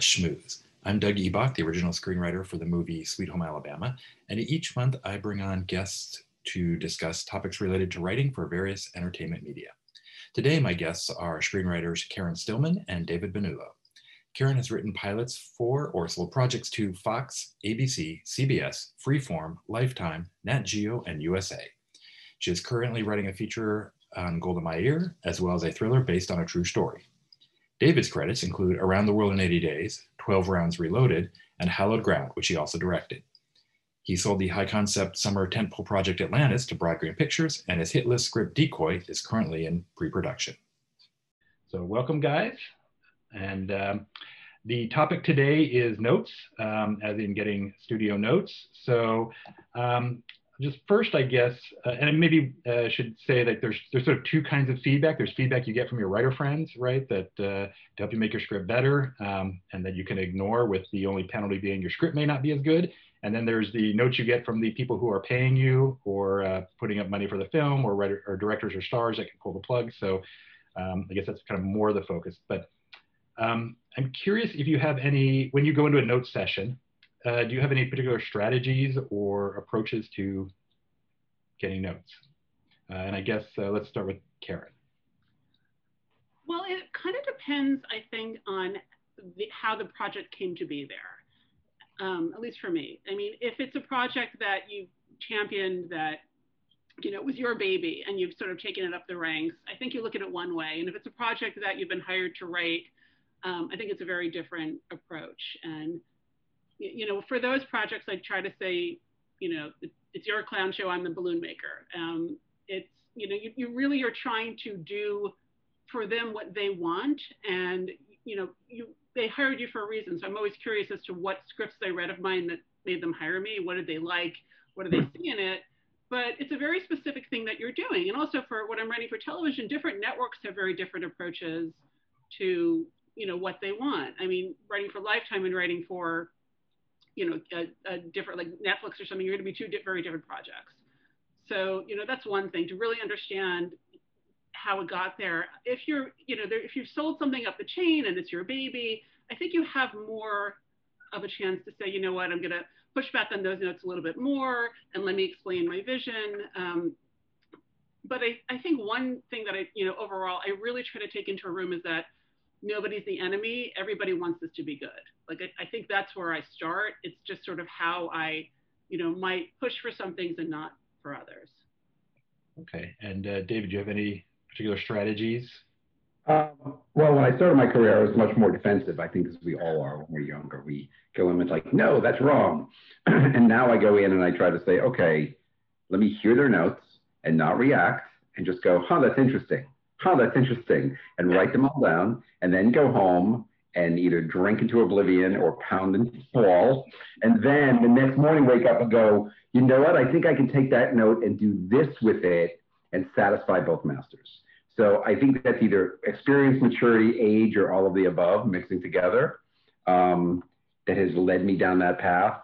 Schmooze. I'm Doug Eboch, the original screenwriter for the movie Sweet Home Alabama, and each month I bring on guests to discuss topics related to writing for various entertainment media. Today, my guests are screenwriters Karen Stillman and David Benullo. Karen has written pilots for or sold projects to Fox, ABC, CBS, Freeform, Lifetime, Nat Geo, and USA. She is currently writing a feature on Golda Meir, as well as a thriller based on a true story. David's credits include Around the World in 80 Days, 12 Rounds Reloaded, and Hallowed Ground, which he also directed. He sold the high concept summer tentpole project Atlantis to Broad Green Pictures, and his hit list script Decoy is currently in pre production. So, welcome, guys. And um, the topic today is notes, um, as in getting studio notes. So, um, just first, I guess, uh, and maybe uh, should say that there's there's sort of two kinds of feedback. There's feedback you get from your writer friends, right, that uh, to help you make your script better, um, and that you can ignore with the only penalty being your script may not be as good. And then there's the notes you get from the people who are paying you or uh, putting up money for the film, or writer, or directors or stars that can pull the plug. So um, I guess that's kind of more the focus. But um, I'm curious if you have any when you go into a note session uh, do you have any particular strategies or approaches to getting notes? Uh, and I guess uh, let's start with Karen. Well, it kind of depends, I think, on the, how the project came to be there, um, at least for me. I mean, if it's a project that you've championed that you know, was your baby and you've sort of taken it up the ranks, I think you look at it one way. And if it's a project that you've been hired to write, um, I think it's a very different approach. And you know, for those projects, I try to say, you know, it's your clown show. I'm the balloon maker. Um, it's you know, you, you really are trying to do for them what they want, and you know, you they hired you for a reason. So I'm always curious as to what scripts they read of mine that made them hire me. What did they like? What do they see in it? But it's a very specific thing that you're doing. And also for what I'm writing for television, different networks have very different approaches to you know what they want. I mean, writing for Lifetime and writing for you know, a, a different like Netflix or something, you're going to be two di- very different projects. So, you know, that's one thing to really understand how it got there. If you're, you know, there, if you've sold something up the chain and it's your baby, I think you have more of a chance to say, you know what, I'm going to push back on those notes a little bit more and let me explain my vision. Um, but I, I think one thing that I, you know, overall, I really try to take into a room is that nobody's the enemy. Everybody wants this to be good. Like I, I, think that's where I start. It's just sort of how I, you know, might push for some things and not for others. Okay. And uh, David, do you have any particular strategies? Um, well, when I started my career, I was much more defensive. I think as we all are when we're younger, we go in with like, no, that's wrong. and now I go in and I try to say, okay, let me hear their notes and not react and just go, huh, that's interesting huh, that's interesting, and write them all down, and then go home and either drink into oblivion or pound into the wall. And then the next morning wake up and go, you know what? I think I can take that note and do this with it and satisfy both masters. So I think that's either experience, maturity, age, or all of the above mixing together um, that has led me down that path.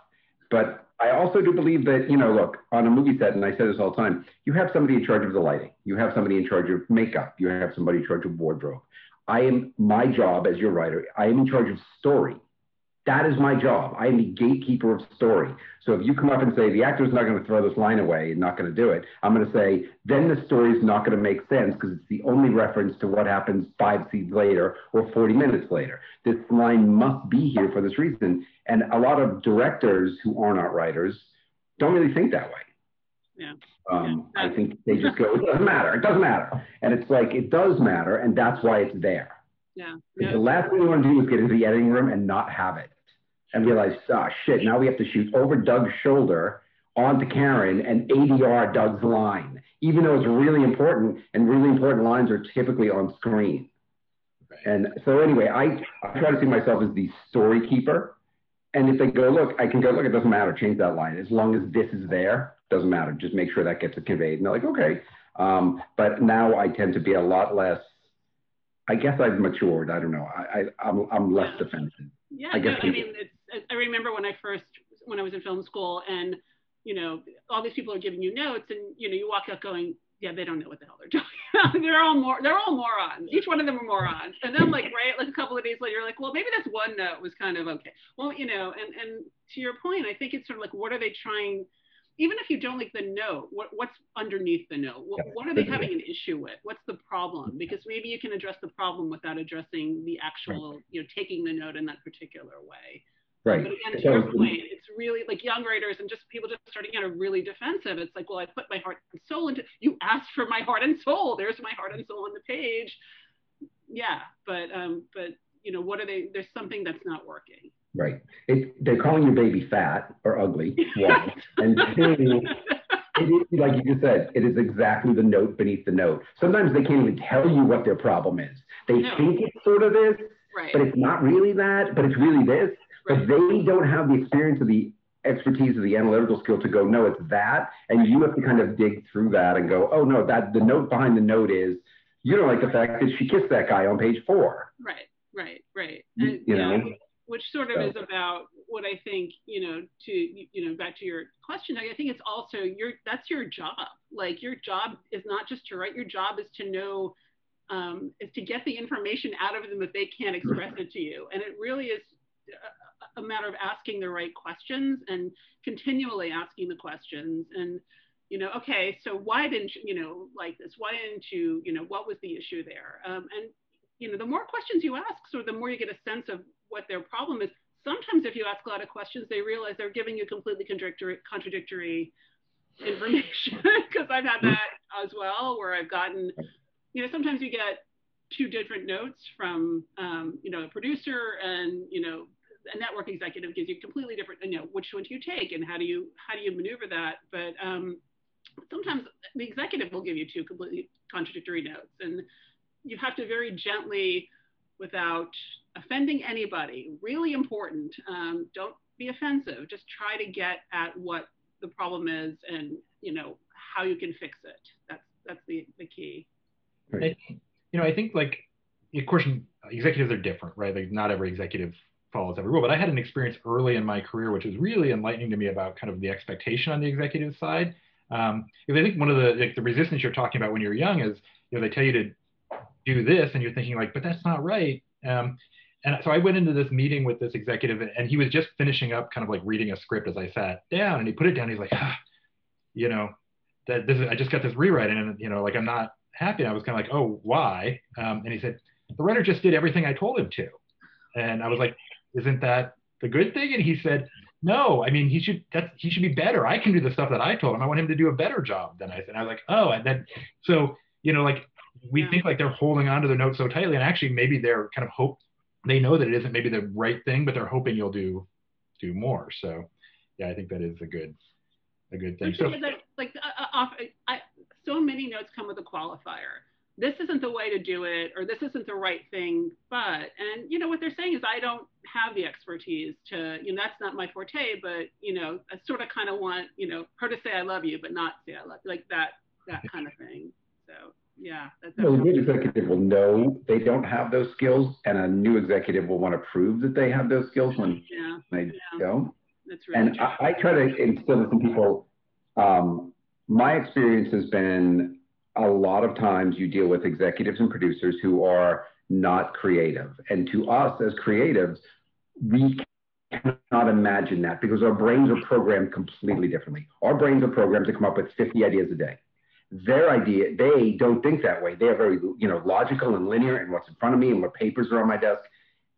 But I also do believe that, you know, look, on a movie set, and I say this all the time, you have somebody in charge of the lighting, you have somebody in charge of makeup, you have somebody in charge of wardrobe. I am my job as your writer, I am in charge of story. That is my job. I am the gatekeeper of story. So if you come up and say the actor's not going to throw this line away and not going to do it, I'm going to say then the story is not going to make sense because it's the only reference to what happens five scenes later or 40 minutes later. This line must be here for this reason. And a lot of directors who are not writers don't really think that way. Yeah. Um, yeah. I think they just go, it doesn't matter. It doesn't matter. And it's like, it does matter. And that's why it's there. Yeah. yeah. The last thing you want to do is get into the editing room and not have it and realized, ah, shit, now we have to shoot over Doug's shoulder onto Karen and ADR Doug's line, even though it's really important and really important lines are typically on screen. And so anyway, I, I try to see myself as the story keeper. And if they go, look, I can go, look, it doesn't matter, change that line. As long as this is there, doesn't matter. Just make sure that gets conveyed. And they're like, okay. Um, but now I tend to be a lot less, I guess I've matured. I don't know. I, I, I'm, I'm less defensive. Yeah, I, guess no, I mean, it's, I remember when I first, when I was in film school and, you know, all these people are giving you notes and, you know, you walk out going, yeah, they don't know what the hell they're talking about. they're all more, they're all morons. Each one of them are morons. And then like, right, like a couple of days later, you're like, well, maybe this one note was kind of okay. Well, you know, and and to your point, I think it's sort of like, what are they trying? Even if you don't like the note, what, what's underneath the note? What, what are they having an issue with? What's the problem? Because maybe you can address the problem without addressing the actual, you know, taking the note in that particular way. Right. But again, to your point, it's really like young writers and just people just starting out are really defensive. It's like, well, I put my heart and soul into. You asked for my heart and soul. There's my heart and soul on the page. Yeah, but um, but you know, what are they? There's something that's not working. Right. It, they're calling your baby fat or ugly. One and two. It is, like you just said, it is exactly the note beneath the note. Sometimes they can't even tell you what their problem is. They No. think it's sort of this, Right. but it's not really that, but it's really this. Right. But they don't have the experience or the expertise or the analytical skill to go, no, it's that. And you have to kind of dig through that and go, oh no, that the note behind the note is you don't like the fact that she kissed that guy on page four. Right, right, right. You- And, you yeah, know? which sort of So- is about what I think, you know, to you know, back to your question. I think it's also your that's your job. Like your job is not just to write. Your job is to know, um, is to get the information out of them if they can't express it to you. And it really is a, matter of asking the right questions and continually asking the questions and you know okay so why didn't you you know like this? Why didn't you you know what was the issue there? Um, and you know the more questions you ask so the more you get a sense of what their problem is. Sometimes if you ask a lot of questions they realize they're giving you completely contradictory contradictory information because i've had that as well where i've gotten you know sometimes you get two different notes from um, you know a producer and you know a network executive gives you completely different you know which one do you take and how do you how do you maneuver that? But um, sometimes the executive will give you two completely contradictory notes and you have to very gently without offending anybody really important um, don't be offensive. Just try to get at what the problem is and you know how you can fix it. That's that's the, the key. I, you know, I think like, of course, executives are different, right? Like not every executive follows every rule, but I had an experience early in my career, which was really enlightening to me about kind of the expectation on the executive side. Um, because I think one of the like the resistance you're talking about when you're young is, you know, they tell you to do this, and you're thinking like, but that's not right. Um, and so I went into this meeting with this executive, and he was just finishing up, kind of like reading a script as I sat down, and he put it down. He's like, ah, you know, that this is, I just got this rewrite, and you know, like I'm not happy. And I was kind of like, oh, why? Um, and he said, the writer just did everything I told him to. And I was like, isn't that the good thing? And he said, no, I mean, he should, that he should be better. I can do the stuff that I told him. I want him to do a better job than I said. And I was like, oh, and then, so, you know, like we Yeah. think like they're holding on to their notes so tightly. And actually maybe they're kind of hope, they know that it isn't maybe the right thing, but they're hoping you'll do, do more. So yeah, I think that is a good, a good thing. So is that, like uh, uh, off, I, so many notes come with a qualifier. This isn't the way to do it, or this isn't the right thing. But and you know what they're saying is I don't have the expertise to, you know, that's not my forte. But you know, I sort of kind of want, you know, her to say I love you, but not say I love you, like that, that kind of thing. So yeah, that's Well, a good executive will know they don't have those skills, and a new executive will want to prove that they have those skills when yeah, they Yeah. don't. that's really And. I, I try to instill this in people. Um, my experience has been a lot of times you deal with executives and producers who are not creative. And to us as creatives, we cannot imagine that because our brains are programmed completely differently. Our brains are programmed to come up with 50 ideas a day. Their idea, they don't think that way. They are very, you know, logical and linear and what's in front of me and what papers are on my desk.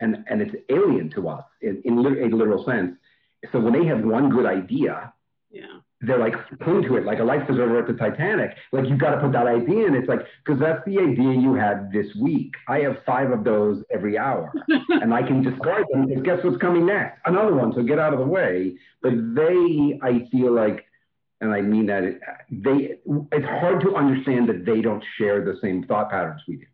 And, and it's alien to us in, in a literal sense. So when they have one good idea, yeah, they're like cling to it like a life preserver at the Titanic. Like you've got to put that idea in. It's like because that's the idea you had this week. I have five of those every hour, and I can discard them because guess what's coming next? Another one. So get out of the way. But they, I feel like, and I mean that it, they. It's hard to understand that they don't share the same thought patterns we do.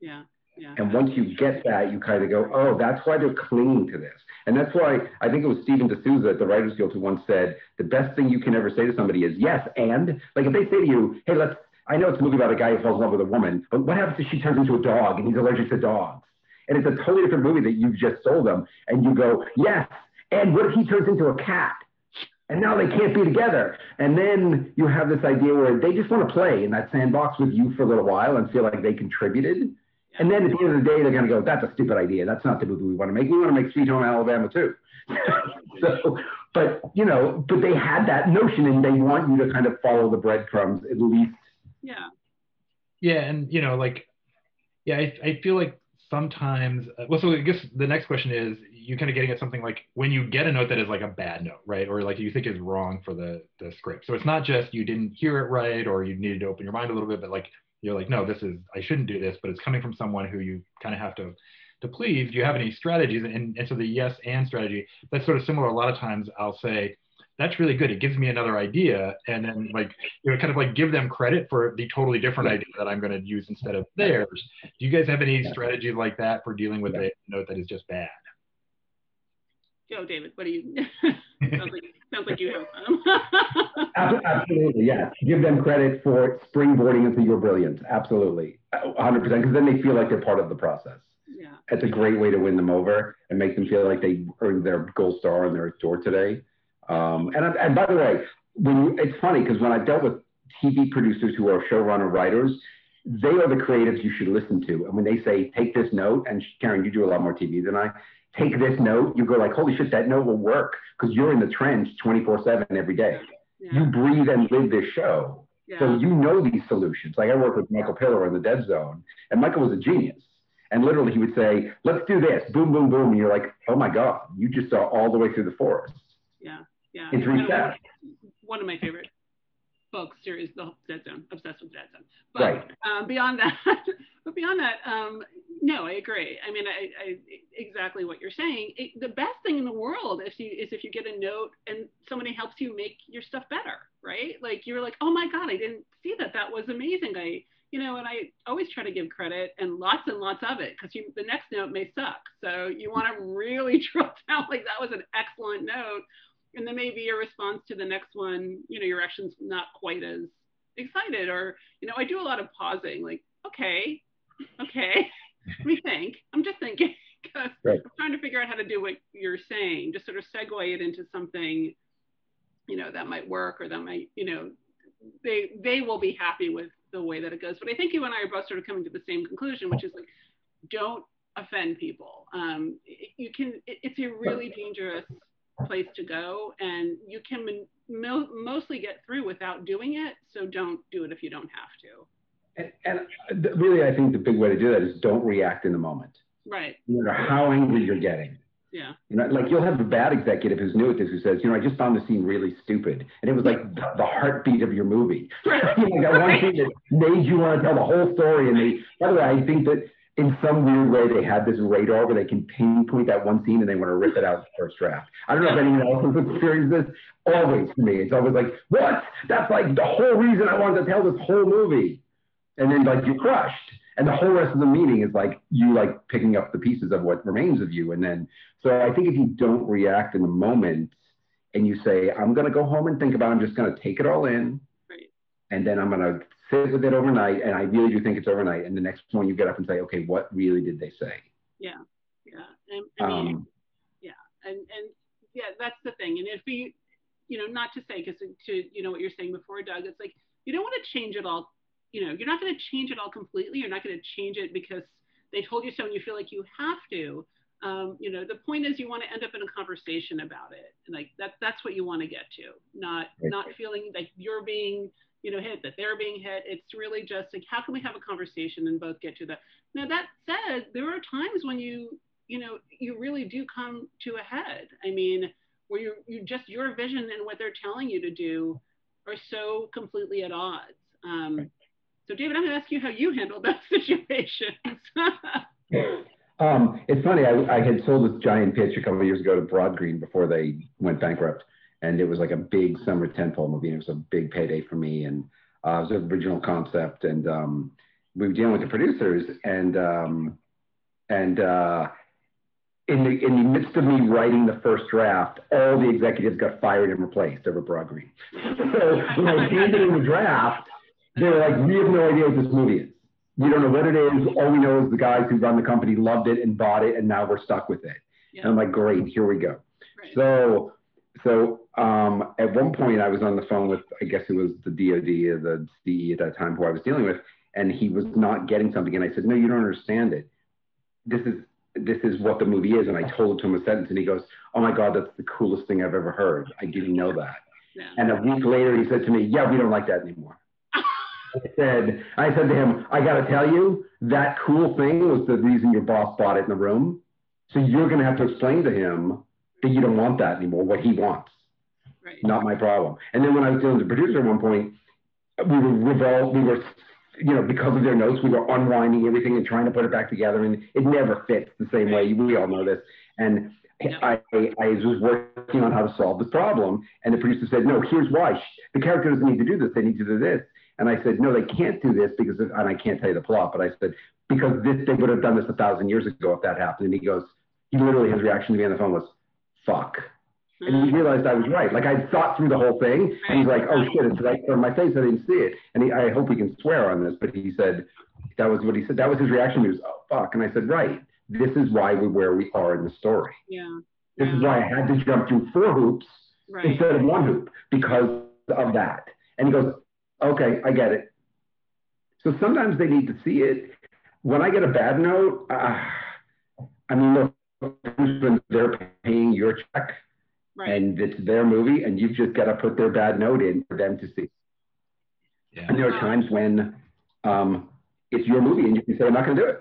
yeah, yeah. And once you get that, you kind of go, oh, that's why they're clinging to this. And that's why I think it was Steven de Souza at the Writers Guild who once said, the best thing you can ever say to somebody is yes, and. Like if they say to you, hey, let's, I know it's a movie about a guy who falls in love with a woman, but what happens if she turns into a dog and he's allergic to dogs? And it's a totally different movie that you've just sold them. And you go, yes, and what if he turns into a cat? And now they can't be together. And then you have this idea where they just want to play in that sandbox with you for a little while and feel like they contributed. And then at the end of the day, they're going to go, that's a stupid idea. That's not the movie we want to make. We want to make Sweet Home Alabama too. so, but, you know, but they had that notion and they want you to kind of follow the breadcrumbs at least. Yeah. Yeah. And, you know, like, yeah, I, I feel like sometimes, uh, well, so I guess the next question is you kind of getting at something like when you get a note that is like a bad note, right? Or like you think is wrong for the, the script. So it's not just you didn't hear it right or you needed to open your mind a little bit, but like you're like, no, this is, I shouldn't do this, but it's coming from someone who you kind of have to, to please. Do you have any strategies? And, and so the yes and strategy, that's sort of similar. A lot of times I'll say, that's really good. It gives me another idea. And then like, you know, kind of like give them credit for the totally different idea that I'm going to use instead of theirs. Do you guys have any strategies like that for dealing with a note that is just bad? Go, David. What do you? sounds, like, you have some. Absolutely, yes. Give them credit for springboarding into your brilliance. Absolutely, 100%. Because then they feel like they're part of the process. Yeah. It's a great way to win them over and make them feel like they earned their gold star on their tour today. Um, and, and by the way, when you, it's funny because when I've dealt with TV producers who are showrunner writers, they are the creatives you should listen to. And when they say, take this note, and Karen, you do a lot more TV than I, take this note, you go like, holy shit, that note will work because you're in the trench 24 seven every day. Yeah. You breathe and live this show. Yeah. So you know these solutions. Like I worked with Michael Piller in the Dead Zone and Michael was a genius. And literally he would say, let's do this, boom, boom, boom. And you're like, oh my God, you just saw all the way through the forest. Yeah, yeah. In three steps. One of my favorite books series, The Dead Zone, obsessed with Dead Zone. But right. um, beyond that, but beyond that, um, no, I agree. I mean, I, I exactly what you're saying. It, the best thing in the world if you is if you get a note and somebody helps you make your stuff better, right? Like you're like, oh my god, I didn't see that. That was amazing. I, you know, and I always try to give credit and lots and lots of it because the next note may suck. So you want to really drill down like that was an excellent note, and then maybe your response to the next one, you know, your action's not quite as excited or you know, I do a lot of pausing, like okay, okay let me think. I'm just thinking because right. I'm trying to figure out how to do what you're saying, just sort of segue it into something, you know, that might work or that might, you know, they they will be happy with the way that it goes. But I think you and I are both sort of coming to the same conclusion, which is like, don't offend people. Um, you can. It, it's a really dangerous place to go, and you can mo- mostly get through without doing it. So don't do it if you don't have to. And, and really, I think the big way to do that is don't react in the moment. Right. No matter how angry you're getting. Yeah. You know, like you'll have a bad executive who's new at this who says, you know, I just found the scene really stupid, and it was like the, the heartbeat of your movie. Right. you know, that one scene that made you want to tell the whole story. And they, by the way, I think that in some weird way they have this radar where they can pinpoint that one scene and they want to rip it out first draft. I don't know if anyone else has experienced this. Always for me, it's always like, what? That's like the whole reason I wanted to tell this whole movie and then like you're crushed and the whole rest of the meeting is like you like picking up the pieces of what remains of you and then so i think if you don't react in the moment and you say i'm going to go home and think about it i'm just going to take it all in right. and then i'm going to sit with it overnight and i really do think it's overnight and the next morning you get up and say okay what really did they say yeah yeah and, I mean, um, yeah and and yeah that's the thing and if we you know not to say because to you know what you're saying before doug it's like you don't want to change it all you know, you're not going to change it all completely. You're not going to change it because they told you so and you feel like you have to. Um, you know, the point is you want to end up in a conversation about it. And like that, that's what you want to get to, not, not feeling like you're being, you know, hit, that they're being hit. It's really just like, how can we have a conversation and both get to that? Now that said, there are times when you, you know, you really do come to a head. I mean, where you, you just, your vision and what they're telling you to do are so completely at odds. Um, so, David, I'm going to ask you how you handle those situations. um, it's funny. I, I, had sold this giant pitch a couple of years ago to Broad Green before they went bankrupt, and it was like a big summer tentpole movie. And it was a big payday for me, and uh, it was an original concept, and um, we were dealing with the producers, and um, and uh, in the in the midst of me writing the first draft, all the executives got fired and replaced over Broad Green. so when I handed in the draft they were like, we have no idea what this movie is. We don't know what it is. All we know is the guys who run the company loved it and bought it, and now we're stuck with it. Yeah. And I'm like, great, here we go. Right. So, so um, at one point I was on the phone with, I guess it was the DOD or the CE at that time who I was dealing with, and he was not getting something. And I said, no, you don't understand it. This is, this is what the movie is. And I told it to him a sentence and he goes, oh my God, that's the coolest thing I've ever heard. I didn't know that. Yeah. And a week later he said to me, yeah, we don't like that anymore. I said, I said to him, I got to tell you, that cool thing was the reason your boss bought it in the room. So you're going to have to explain to him that you don't want that anymore, what he wants. Right. Not my problem. And then when I was dealing with the producer at one point, we were revolved, we were, you know, because of their notes, we were unwinding everything and trying to put it back together, and it never fits the same way. We all know this. And I, I, I, was working on how to solve this problem, and the producer said, "No, here's why. The character doesn't need to do this; they need to do this." And I said, "No, they can't do this because," of, and I can't tell you the plot, but I said because this they would have done this a thousand years ago if that happened. And he goes, he literally his reaction to me on the phone was, "Fuck." And he realized I was right. Like I thought through the whole thing, and he's like, "Oh shit, it's right in my face. I didn't see it." And he, I hope we can swear on this, but he said that was what he said. That was his reaction. He was, "Oh fuck," and I said, "Right. This is why we're where we are in the story. Yeah. This yeah. is why I had to jump through four hoops right. instead of one hoop because of that." And he goes, "Okay, I get it." So sometimes they need to see it. When I get a bad note, uh, I mean, look, they're paying your check Right. And it's their movie, and you've just got to put their bad note in for them to see. Yeah. And there are times when um, it's your movie, and you can say, "I'm not going to do it.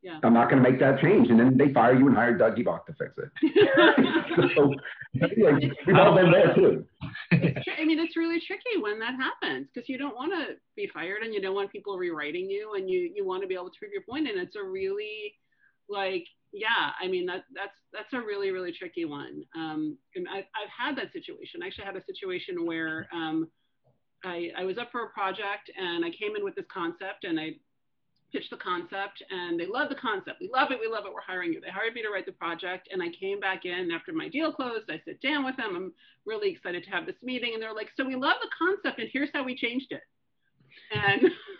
Yeah. I'm not going to make that change," and then they fire you and hire Doug Eboch to fix it. so, like, we've all been there too. I mean, it's really tricky when that happens because you don't want to be fired, and you don't want people rewriting you, and you you want to be able to prove your point, and it's a really like yeah, I mean that that's that's a really really tricky one. Um, and I've I've had that situation. I actually had a situation where um, I I was up for a project and I came in with this concept and I pitched the concept and they love the concept. We love it. We love it. We're hiring you. They hired me to write the project and I came back in after my deal closed. I sit down with them. I'm really excited to have this meeting and they're like, so we love the concept and here's how we changed it. And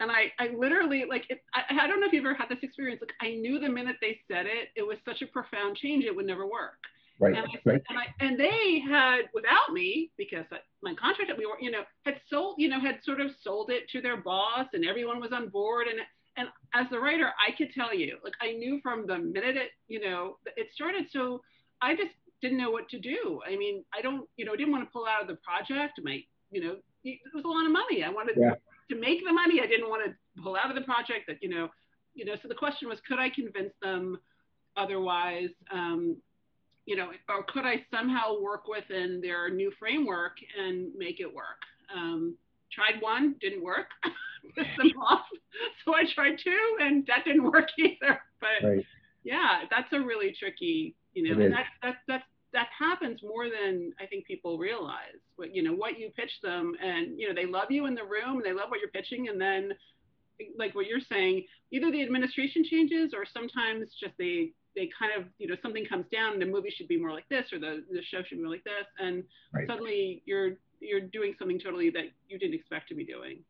and I, I literally like it, I, I don't know if you've ever had this experience. Like I knew the minute they said it, it was such a profound change, it would never work. Right. And, I, right. and, I, and they had without me because my contract we were you know had sold you know had sort of sold it to their boss and everyone was on board and and as the writer I could tell you like I knew from the minute it you know it started so I just didn't know what to do. I mean I don't you know didn't want to pull out of the project. My you know it was a lot of money. I wanted yeah to make the money. I didn't want to pull out of the project. That you know, you know. So the question was, could I convince them otherwise? Um, you know, or could I somehow work within their new framework and make it work? Um, tried one, didn't work, pissed them off. So I tried two, and that didn't work either. But right. yeah, that's a really tricky, you know, and that, that, that's that happens more than I think people realize. What you know, what you pitch them, and you know, they love you in the room, and they love what you're pitching, and then, like what you're saying, either the administration changes, or sometimes just they they kind of you know something comes down, the movie should be more like this, or the the show should be more like this, and right. suddenly you're you're doing something totally that you didn't expect to be doing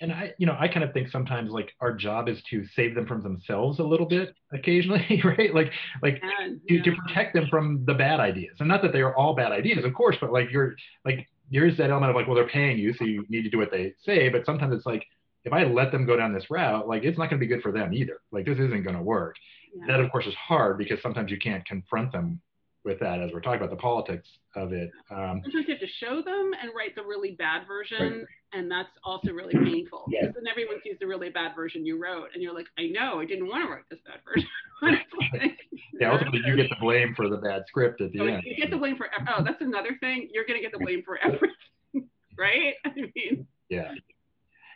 and I, you know, I kind of think sometimes like our job is to save them from themselves a little bit occasionally, right? Like, like to, to protect them from the bad ideas. And not that they are all bad ideas, of course, but like you're like, there's that element of like, well, they're paying you, so you need to do what they say. But sometimes it's like, if I let them go down this route, like it's not going to be good for them either. Like this isn't going to work. Yeah. That of course is hard because sometimes you can't confront them with that as we're talking about the politics of it. Um, Sometimes you have to show them and write the really bad version, right. and that's also really painful. Yes. Because then everyone sees the really bad version you wrote, and you're like, I know, I didn't want to write this bad version. yeah, ultimately you get the blame for the bad script at the so end. You get the blame for oh, that's another thing. You're gonna get the blame for everything, right? I mean, yeah,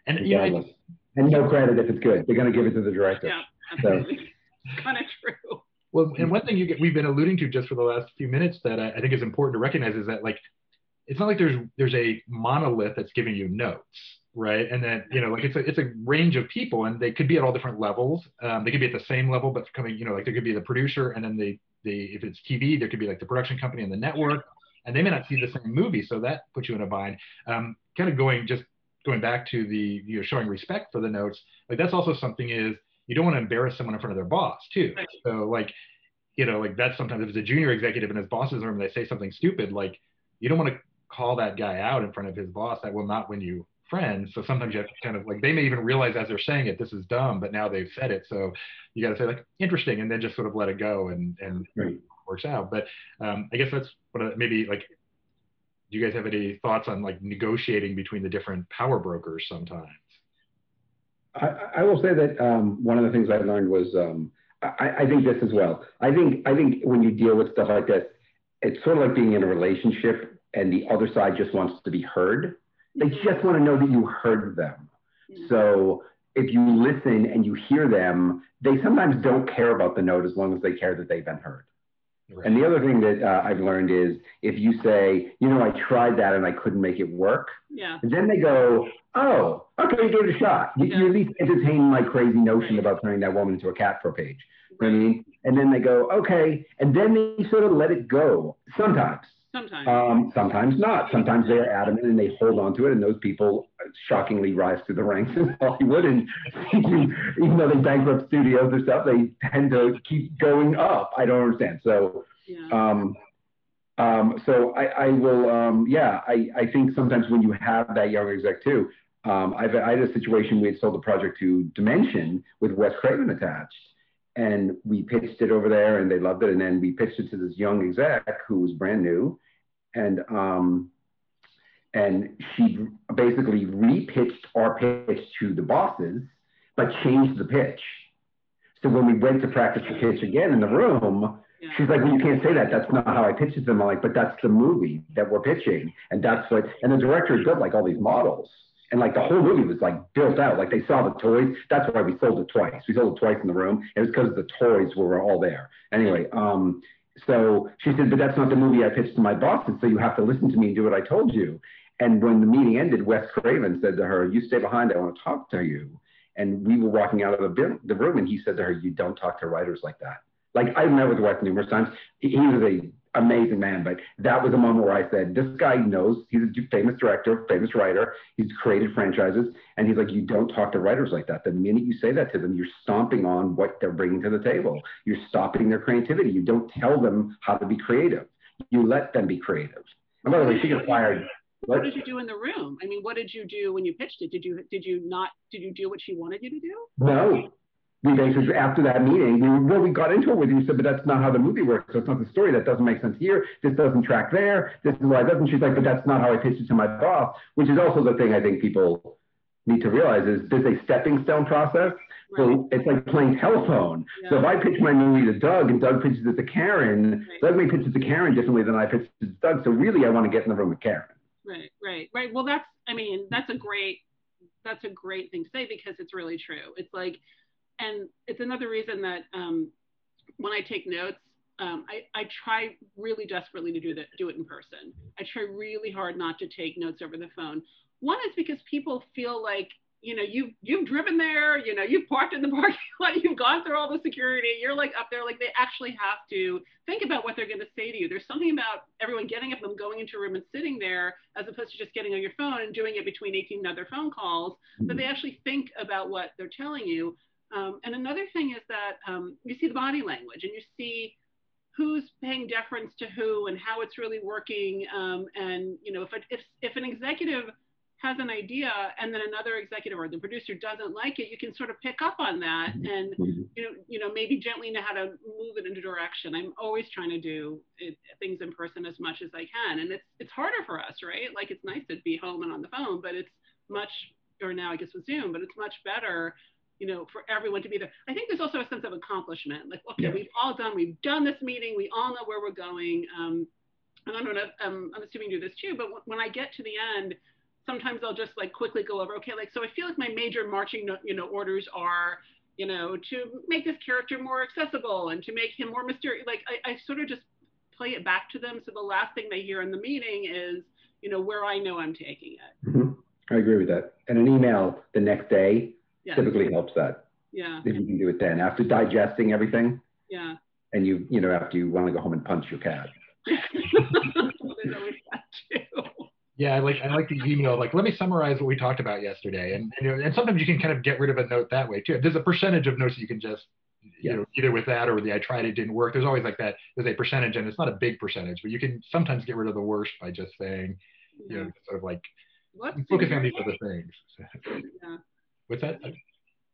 and you know, and no credit if it's good. They're gonna give it to the director. Yeah, absolutely. So. kind of true. Well, and one thing you get, we've been alluding to just for the last few minutes that I, I think is important to recognize is that like it's not like there's there's a monolith that's giving you notes, right? And then you know like it's a it's a range of people, and they could be at all different levels. Um, they could be at the same level, but coming you know like there could be the producer, and then the the if it's TV, there could be like the production company and the network, and they may not see the same movie, so that puts you in a bind. Um, kind of going just going back to the you know showing respect for the notes, like that's also something is you don't want to embarrass someone in front of their boss too. Right. So like you know, like that's sometimes if it's a junior executive in his boss's room and they say something stupid, like you don't want to call that guy out in front of his boss. That will not win you friends. So sometimes you have to kind of like they may even realize as they're saying it, this is dumb, but now they've said it. So you got to say like interesting, and then just sort of let it go and and right. works out. But um, I guess that's what maybe like. Do you guys have any thoughts on like negotiating between the different power brokers sometimes? I, I will say that um, one of the things I learned was um, I, I think this as well. I think I think when you deal with stuff like this, it's sort of like being in a relationship and the other side just wants to be heard. They mm-hmm. just want to know that you heard them. Mm-hmm. So if you listen and you hear them, they sometimes don't care about the note as long as they care that they've been heard. Right. And the other thing that uh, I've learned is if you say, you know, I tried that and I couldn't make it work, yeah. then they go, oh, okay, you gave it a shot. You, yeah. you at least entertain my crazy notion right. about turning that woman into a cat for a page. Right. You know I mean? And then they go, okay. And then they sort of let it go sometimes. Sometimes. Um, sometimes not. Sometimes they're adamant and they hold on to it. And those people shockingly rise to the ranks in Hollywood. And even though they bankrupt studios or stuff, they tend to keep going up. I don't understand. So, yeah. um, um, so I, I will, um, yeah, I, I think sometimes when you have that young exec too, um, I've, I had a situation we had sold the project to Dimension with Wes Craven attached and we pitched it over there and they loved it and then we pitched it to this young exec who was brand new and um, and she basically repitched our pitch to the bosses but changed the pitch so when we went to practice the pitch again in the room yeah. she's like well you can't say that that's not how i pitched it to them i'm like but that's the movie that we're pitching and that's what and the director built like all these models and like the whole movie was like built out. Like they saw the toys. That's why we sold it twice. We sold it twice in the room. It was because the toys were all there. Anyway, um, so she said, but that's not the movie I pitched to my bosses. So you have to listen to me and do what I told you. And when the meeting ended, Wes Craven said to her, "You stay behind. I want to talk to you." And we were walking out of the, the room, and he said to her, "You don't talk to writers like that." Like I've met with Wes numerous times. He was a amazing man. But that was a moment where I said, this guy knows he's a famous director, famous writer. He's created franchises. And he's like, you don't talk to writers like that. The minute you say that to them, you're stomping on what they're bringing to the table. You're stopping their creativity. You don't tell them how to be creative. You let them be creative. And by the way, she got fired. What did you do in the room? I mean, what did you do when you pitched it? Did you did you not did you do what she wanted you to do? No, we basically after that meeting, we well, we got into it with you. Said, but that's not how the movie works. So it's not the story. That doesn't make sense here. This doesn't track there. This is why it doesn't. She's like, but that's not how I pitched it to my boss. Which is also the thing I think people need to realize is there's a stepping stone process. Right. So it's like playing telephone. Yeah. So if I pitch my movie to Doug and Doug pitches it to Karen, right. Doug may pitch it to Karen differently than I pitched it to Doug. So really, I want to get in the room with Karen. Right, right, right. Well, that's I mean that's a great that's a great thing to say because it's really true. It's like and it's another reason that um, when I take notes, um, I, I, try really desperately to do that, do it in person. I try really hard not to take notes over the phone. One is because people feel like, you know, you've, you've driven there, you know, you've parked in the parking lot, you've gone through all the security, you're like up there, like they actually have to think about what they're going to say to you. There's something about everyone getting up and going into a room and sitting there, as opposed to just getting on your phone and doing it between 18 other phone calls, that they actually think about what they're telling you. Um, and another thing is that um, you see the body language and you see who's paying deference to who and how it's really working. Um, and you know, if, a, if if an executive has an idea and then another executive or the producer doesn't like it, you can sort of pick up on that mm-hmm. and mm-hmm. you know, you know, maybe gently know how to move it into direction. I'm always trying to do it, things in person as much as I can, and it's it's harder for us, right? Like it's nice to be home and on the phone, but it's much, or now I guess with Zoom, but it's much better you know, for everyone to be there. I think there's also a sense of accomplishment. Like, okay, yeah. we've all done, we've done this meeting, we all know where we're going. Um, and I don't know, um, I'm assuming you do this too, but w- when I get to the end, sometimes I'll just like quickly go over, okay, like, so I feel like my major marching, you know, orders are, you know, to make this character more accessible and to make him more mysterious. Like, I, I sort of just play it back to them. So the last thing they hear in the meeting is, you know, where I know I'm taking it. Mm-hmm. I agree with that. And an email the next day yeah. typically helps that. Yeah. If you can do it then after digesting everything. Yeah. And you, you know, after you want to go home and punch your cat. Yeah, I like I like the email. Like, let me summarize what we talked about yesterday, and and, you know, and sometimes you can kind of get rid of a note that way too. There's a percentage of notes that you can just you know, either with that or the I tried it didn't work. There's always like that. There's a percentage, and it's not a big percentage, but you can sometimes get rid of the worst by just saying, you know, sort of like Let's focus on these other things. yeah. What's that?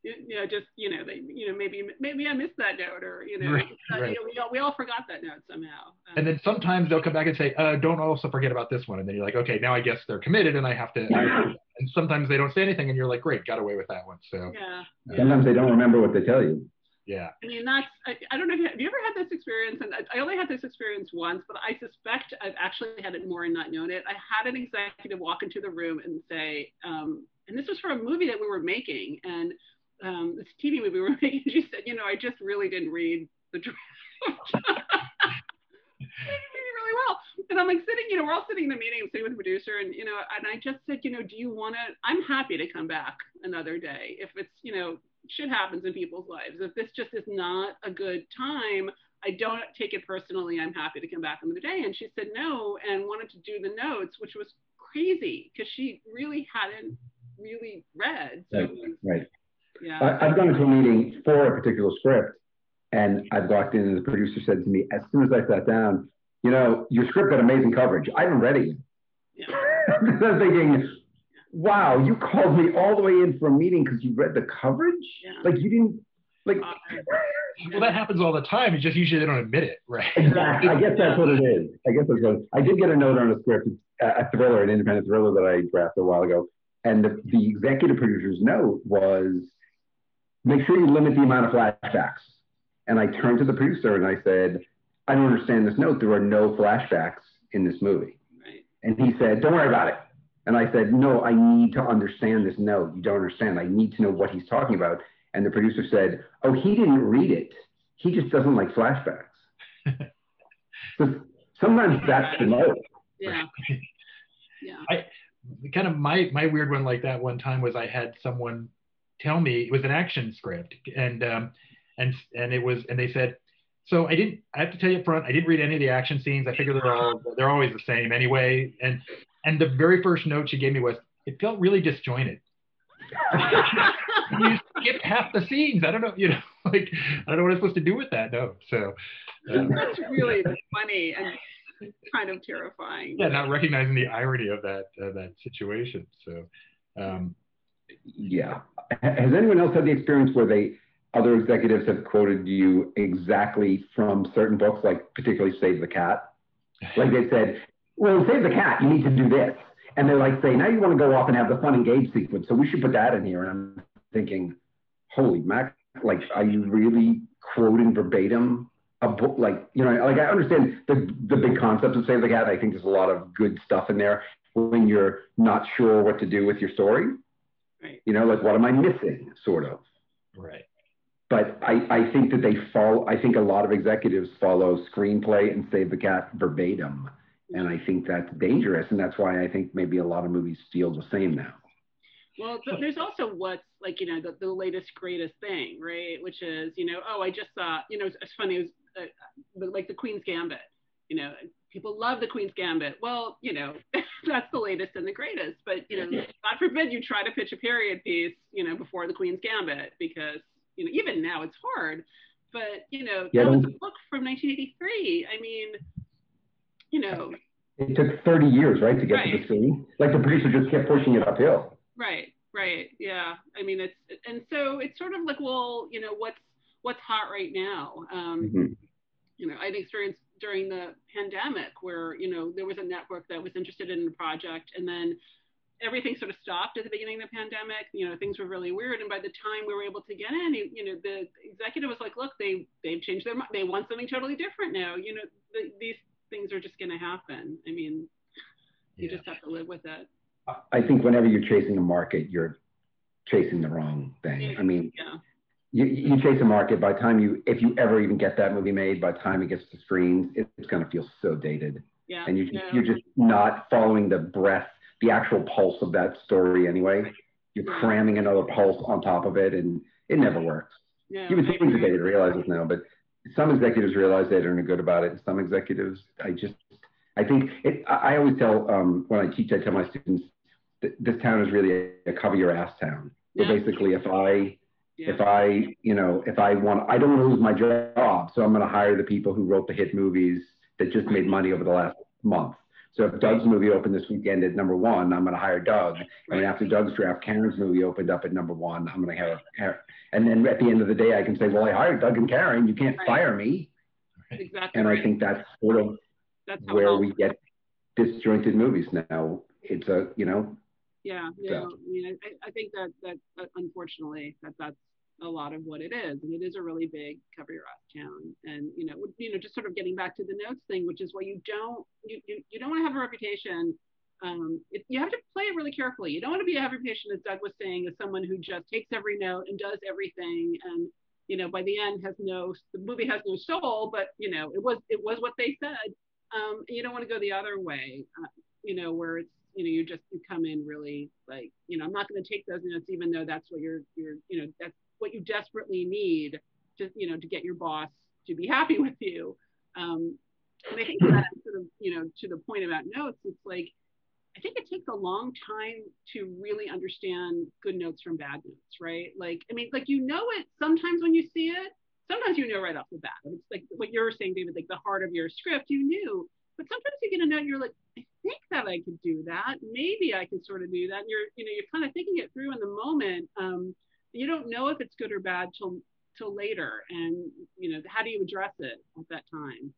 you know, just you know, they, you know, maybe maybe I missed that note, or you know, right, right. You know we all we all forgot that note somehow. Um, and then sometimes they'll come back and say, uh, "Don't also forget about this one," and then you're like, "Okay, now I guess they're committed, and I have to." and sometimes they don't say anything, and you're like, "Great, got away with that one." So yeah. Sometimes they don't remember what they tell you. Yeah. I mean, that's, I, I don't know if you, have you ever had this experience? And I, I, only had this experience once, but I suspect I've actually had it more and not known it. I had an executive walk into the room and say, um, and this was for a movie that we were making. And um, this TV movie we were making. She said, you know, I just really didn't read the draft. really well. And I'm like sitting, you know, we're all sitting in the meeting, I'm sitting with the producer, and you know, and I just said, you know, do you want to? I'm happy to come back another day if it's, you know, shit happens in people's lives. If this just is not a good time, I don't take it personally. I'm happy to come back another day. And she said no and wanted to do the notes, which was crazy because she really hadn't really read. So right. Was, right. Yeah. I, have gone into a meeting for a particular script, and I've walked in, and the producer said to me, as soon as I sat down, you know, your script got amazing coverage. I haven't read it yet. Yeah. I'm thinking, wow, you called me all the way in for a meeting because you read the coverage? Yeah. Like you didn't like uh, well that happens all the time. It's just usually they don't admit it, right? Exactly. I guess that's what it is. I guess that's what I did get a note on a script, a thriller, an independent thriller that I drafted a while ago. And the, the executive producer's note was make sure you limit the amount of flashbacks. And I turned to the producer and I said, I don't understand this note. There are no flashbacks in this movie. Right. And he said, Don't worry about it. And I said, No, I need to understand this note. You don't understand. I need to know what he's talking about. And the producer said, Oh, he didn't read it. He just doesn't like flashbacks. so sometimes that's the note. Yeah. Yeah. I kind of my my weird one like that one time was I had someone tell me it was an action script and um, and and it was and they said so I didn't I have to tell you up front I didn't read any of the action scenes. I figured they're all they're always the same anyway. And and the very first note she gave me was it felt really disjointed. You skipped half the scenes. I don't know you know like I don't know what I'm supposed to do with that note so um, that's really funny. And kind of terrifying yeah not recognizing the irony of that uh, that situation so um, yeah. Has anyone else had the experience where they other executives have quoted you exactly from certain books, like particularly Save the Cat? Like they said, well, Save the Cat, you need to do this. And they're like, say, now you want to go off and have the fun and games sequence, so we should put that in here. And I'm thinking, holy mac, like, are you really quoting verbatim a book? Like, you know, like I understand the the big concept of Save the Cat. I think there's a lot of good stuff in there when you're not sure what to do with your story. Right. You know, like what am I missing, sort of. Right. But I, I think that they follow. I think a lot of executives follow screenplay and save the cat verbatim, and I think that's dangerous, and that's why I think maybe a lot of movies feel the same now. Well, there's also what's like, you know, the, the latest greatest thing, right? Which is, you know, oh, I just saw, you know, it's, it's funny, it was uh, like the Queen's Gambit, you know, people love the Queen's Gambit. Well, you know, that's the latest and the greatest. But you know, God forbid you try to pitch a period piece, you know, before the Queen's Gambit, because you know, even now it's hard. But you know, yeah, that was a book from 1983. I mean, you know, it took 30 years, right, to get right. to the screen. Like the producer just kept pushing it uphill. Right, right, yeah. I mean, it's and so it's sort of like, well, you know, what's what's hot right now. Um, mm-hmm. You know, I've experienced during the pandemic where you know there was a network that was interested in a project and then everything sort of stopped at the beginning of the pandemic. You know things were really weird. And by the time we were able to get in you know the executive was like look they they've changed their mind they want something totally different now. You know the, these things are just going to happen. I mean you yeah. just have to live with it. I think whenever you're chasing a market you're chasing the wrong thing. I mean yeah you, you chase a market. By the time you if you ever even get that movie made by the time it gets to screens it's going to feel so dated. Yeah, and you, yeah. you're just not following the breath the actual pulse of that story anyway. You're cramming another pulse on top of it and it never works. Yeah, even teams today realize this now but some executives realize they are good about it and some executives i just i think it i always tell um, when i teach i tell my students this town is really a, a cover your ass town. So basically if i Yeah. If I, you know, if I want, I don't want to lose my job, so I'm going to hire the people who wrote the hit movies that just made money over the last month. So if Doug's movie opened this weekend at number one, I'm going to hire Doug. And after Doug's draft, Karen's movie opened up at number one. I'm going to hire, hire. And then at the end of the day, I can say, well, I hired Doug and Karen. You can't right. fire me. Exactly. And right. I think that's sort of that's where we get disjointed movies now. It's a, you know. Yeah, yeah. I mean, I, I think that that unfortunately that that's a lot of what it is, and it is a really big cover your ass town. And you know, you know, just sort of getting back to the notes thing, which is why you don't you you, you don't want to have a reputation. Um, it, you have to play it really carefully. You don't want to be a reputation, as Doug was saying, as someone who just takes every note and does everything, and you know, by the end has no the movie has no soul, but you know, it was it was what they said. Um, you don't want to go the other way, uh, you know, where it's you know you just you come in really like you know I'm not going to take those notes even though that's what you're you're you know that's what you desperately need to you know to get your boss to be happy with you. Um, and I think that sort of you know to the point about notes, it's like I think it takes a long time to really understand good notes from bad notes, right? Like I mean, like you know it sometimes when you see it. Sometimes you know right off the bat. It's like what you're saying, David, like the heart of your script, you knew. But sometimes you get a note, you're like, I think that I could do that. Maybe I could sort of do that. And you're, you know, you're kind of thinking it through in the moment. Um, you don't know if it's good or bad till till later and you know how do you address it at that time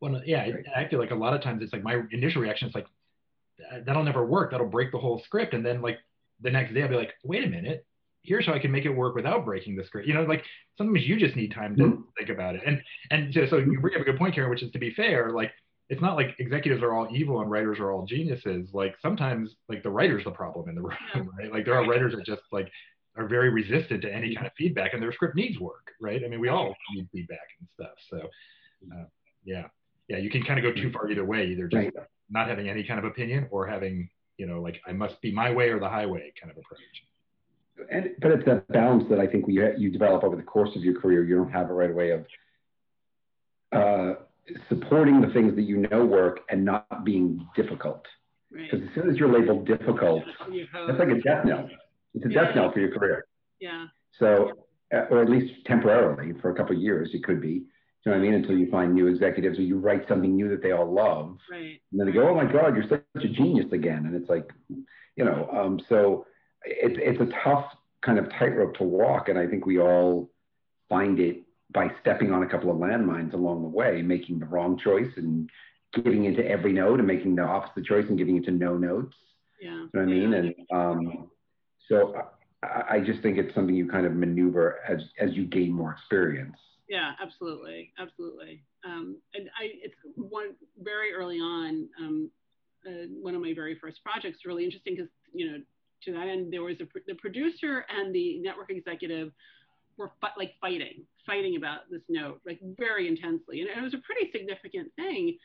well yeah i feel like a lot of times it's like my initial reaction is like that'll never work that'll break the whole script and then like the next day i'll be like wait a minute here's how i can make it work without breaking the script you know like sometimes you just need time to mm-hmm. think about it and and so, so you bring up a good point karen which is to be fair like it's not like executives are all evil and writers are all geniuses like sometimes like the writer's the problem in the room right like there are writers that just like are very resistant to any kind of feedback, and their script needs work, right? I mean, we all need feedback and stuff. So, uh, yeah, yeah, you can kind of go too far either way, either just right. not having any kind of opinion or having, you know, like I must be my way or the highway kind of approach. And but it's that balance that I think you you develop over the course of your career. You don't have a right away of uh, supporting the things that you know work and not being difficult. Because right. as soon as you're labeled difficult, that's like a death knell. It's a death knell for your career. Yeah. So, uh, or at least temporarily for a couple of years, it could be. You know what I mean? Until you find new executives or you write something new that they all love. Right. And then they go, oh my God, you're such a genius again. And it's like, you know, um, so it's, it's a tough kind of tightrope to walk. And I think we all find it by stepping on a couple of landmines along the way, making the wrong choice and giving into every note and making the opposite choice and giving into no notes. Yeah. You know what I mean? And um, so I, I just think it's something you kind of maneuver as as you gain more experience. Yeah, absolutely, absolutely. Um, and I, it's one very early on. Um, uh, one of my very first projects, really interesting because you know to that end there was a, the producer and the network executive were fi- like fighting, fighting about this note like very intensely, and it was a pretty significant thing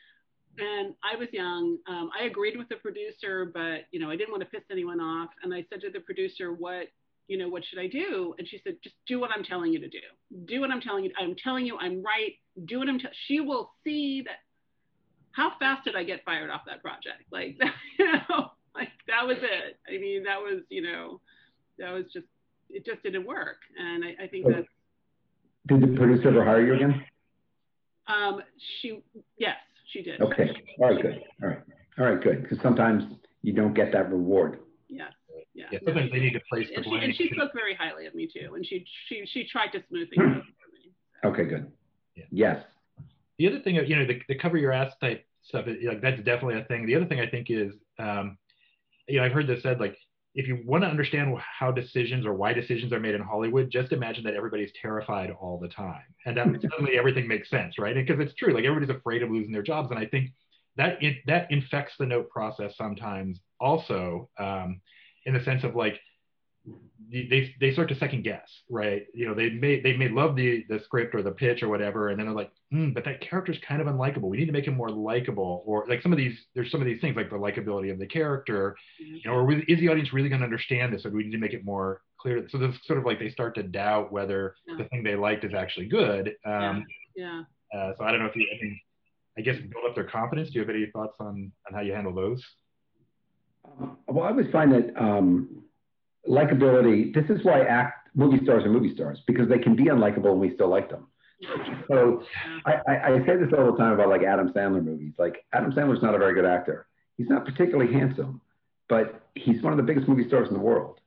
and I was young. Um, I agreed with the producer, but you know, I didn't want to piss anyone off. And I said to the producer, "What, you know, what should I do?" And she said, "Just do what I'm telling you to do. Do what I'm telling you. I'm telling you, I'm right. Do what I'm. T- she will see that. How fast did I get fired off that project? Like, you know, like that was it. I mean, that was, you know, that was just, it just didn't work. And I, I think that. Did the producer ever hire you again? Um, she, yes, she did. Okay. All right. Good. All right. All right. Good. Because sometimes you don't get that reward. Yeah. Yeah. yeah sometimes they need to place the blame. And she, and she spoke very highly of me too, and she she she tried to smooth things out for me. So. Okay. Good. Yeah. Yes. The other thing, you know, the, the cover your ass type stuff, like that's definitely a thing. The other thing I think is, um, you know, I've heard this said like if you want to understand how decisions or why decisions are made in Hollywood, just imagine that everybody's terrified all the time, and then suddenly everything makes sense, right? Because it's true, like everybody's afraid of losing their jobs, and I think that it, that infects the note process sometimes also, um, in the sense of like they they start to second guess, right? You know, they may they may love the the script or the pitch or whatever, and then they're like, hmm, but that character's kind of unlikable. We need to make him more likable, or like some of these. There's some of these things like the likability of the character, you know, or is the audience really going to understand this, or do we need to make it more clear? So this sort of like they start to doubt whether yeah. the thing they liked is actually good. Um, yeah. yeah. Uh, so I don't know if you. I mean, I guess build up their confidence. Do you have any thoughts on on how you handle those? Uh, well, I always find that. Um, likability, this is why act movie stars are movie stars because they can be unlikable and we still like them. So I, I, I say this all the time about like Adam Sandler movies. Like Adam Sandler's not a very good actor. He's not particularly handsome, but he's one of the biggest movie stars in the world,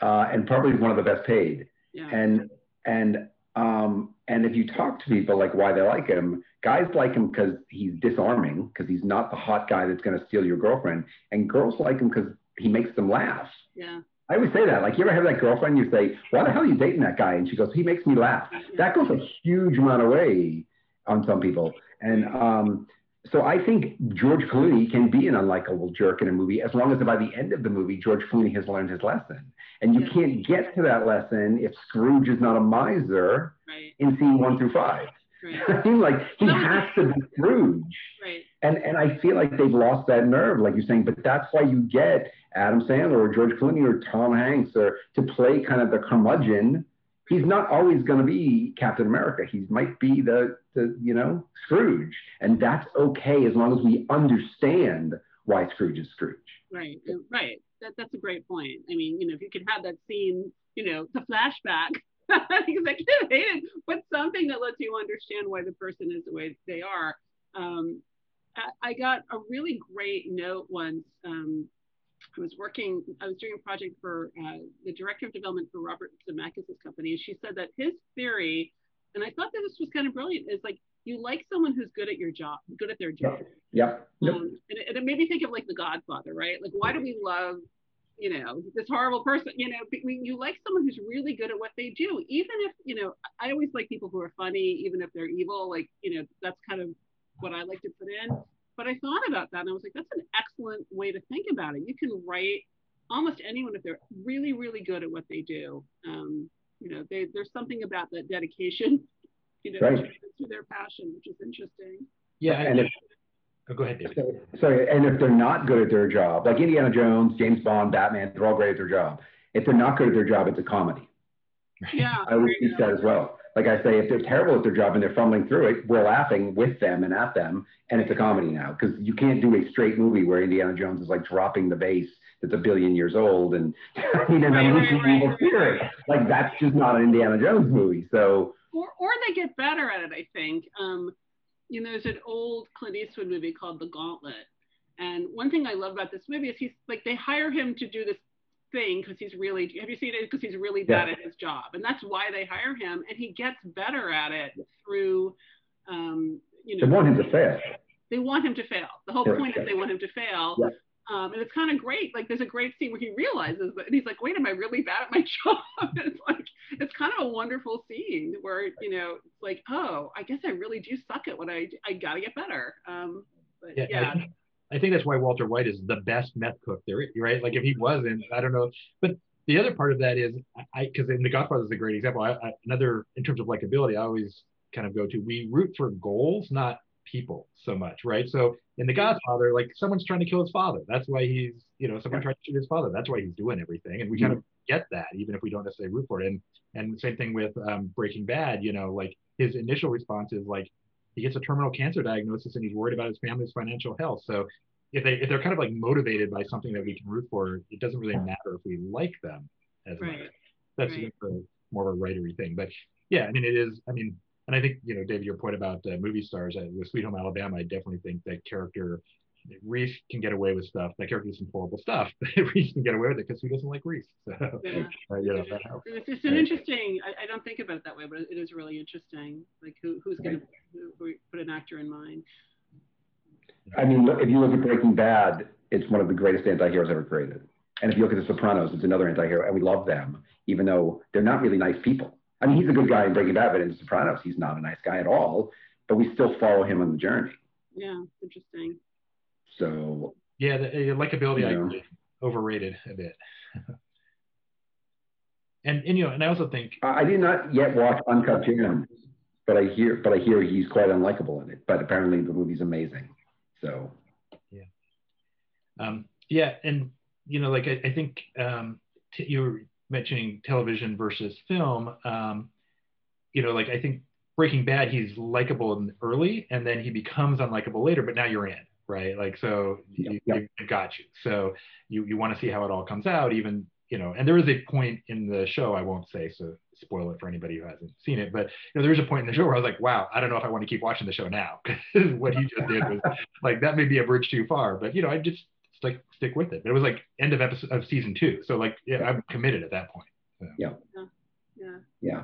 uh, and probably one of the best paid. Yeah. And and um, and if you talk to people like why they like him, guys like him because he's disarming, because he's not the hot guy that's going to steal your girlfriend, and girls like him because he makes them laugh. Yeah. I always say that. Like, you ever have that girlfriend? You say, "Why the hell are you dating that guy?" And she goes, "He makes me laugh." That goes a huge amount of way on some people. And um, so I think George Clooney can be an unlikable jerk in a movie as long as by the end of the movie George Clooney has learned his lesson. And you Yeah. can't get to that lesson if Scrooge is not a miser Right. in scene one through five. Right. I mean, like he has to be Scrooge. Right. And and I feel like they've lost that nerve, like you're saying. But that's why you get Adam Sandler or George Clooney or Tom Hanks or to play kind of the curmudgeon. He's not always going to be Captain America. He might be the the you know Scrooge, and that's okay as long as we understand why Scrooge is Scrooge. Right, right. That, that's a great point. I mean, you know, if you could have that scene, you know, the flashback, executive but something that lets you understand why the person is the way they are. Um, I, got a really great note once. Um, I was working, I was doing a project for uh, the director of development for Robert Zemeckis' company, and she said that his theory, and I thought that this was kind of brilliant, is like you like someone who's good at your job, good at their job. Yep. Yep. Um, and, it, and it made me think of like The Godfather, right? Like, why do we love, you know, this horrible person? You know, you like someone who's really good at what they do, even if, you know, I always like people who are funny, even if they're evil. Like, you know, that's kind of what I like to put in. But I thought about that and I was like, that's an excellent way to think about it. You can write almost anyone if they're really, really good at what they do. Um, you know, they, there's something about that dedication, you know, Right. to, to their passion, which is interesting. Yeah. And if oh, go ahead, David. So, so, and if they're not good at their job, like Indiana Jones, James Bond, Batman, they're all great at their job. If they're not good at their job, it's a comedy. Yeah. I would there you teach that as well. Like I say, if they're terrible at their job and they're fumbling through it, we're laughing with them and at them, and it's a comedy now because you can't do a straight movie where Indiana Jones is like dropping the base that's a billion years old and you know, Right, right, right, evil spirit. Like that's just not an Indiana Jones movie. So or or they get better at it. I think. Um, you know, there's an old Clint Eastwood movie called The Gauntlet, and one thing I love about this movie is he's like they hire him to do this thing because he's really have you seen it because he's really bad Yeah. at his job and that's why they hire him and he gets better at it through um, you know they want him to fail. they want him to fail the whole Correct. point is they want him to fail Yeah. um, and it's kind of great like there's a great scene where he realizes that and he's like wait am i really bad at my job it's like it's kind of a wonderful scene where you know it's like oh i guess i really do suck at what i i gotta get better um, but Yeah, yeah, I, think that's why Walter White is the best meth cook there is, right? Like if he wasn't, I don't know. But the other part of that is, I because in The Godfather is a great example. I, I, another in terms of likability, I always kind of go to we root for goals, not people so much, right? So in The Godfather, like someone's trying to kill his father. That's why he's, you know, someone tried to shoot his father. That's why he's doing everything, and we kind of get that, even if we don't necessarily root for it. And and same thing with um, Breaking Bad. You know, like his initial response is like he gets a terminal cancer diagnosis and he's worried about his family's financial health. So if they if they're kind of like motivated by something that we can root for, it doesn't really matter if we like them as much. right That's right. a, more of a writery thing. But yeah, I mean it is. I mean, and I think you know, David, your point about uh, movie stars uh, with Sweet Home Alabama, I definitely think that character. Reese can get away with stuff. That character does some horrible stuff, but Reese can get away with it because who doesn't like Reese? So, Yeah. uh, you know, that helps. It's just an interesting. I, I don't think about it that way, but it is really interesting. Like who, who's going to who, who put an actor in mind? I mean, look, if you look at Breaking Bad, it's one of the greatest anti-heroes ever created. And if you look at The Sopranos, it's another anti-hero, and we love them, even though they're not really nice people. I mean, he's a good guy in Breaking Bad, but in The Sopranos, he's not a nice guy at all. But we still follow him on the journey. Yeah, interesting. So Yeah, the, uh, likability I Yeah. agree, overrated a bit. and and you know, and I also think I I did not yet watch Uncut Gems, but I hear, but I hear he's quite unlikable in it. But apparently, the movie's amazing. So Um, yeah, and you know, like I, I think um, t- you were mentioning television versus film. Um, you know, like I think Breaking Bad, he's likable early, and then he becomes unlikable later. But now you're in, right? Like so, you, Yeah. you, have got you. So you you want to see how it all comes out, even you know, and there is a point in the show I won't say, so spoil it for anybody who hasn't seen it. But you know, there's a point in the show where I was like, wow, I don't know if I want to keep watching the show now because what he just did was like that may be a bridge too far. But you know, I just like stick with it. But it was like end of episode of season two, so like yeah, I'm committed at that point. So. Yeah. Yeah. Yeah.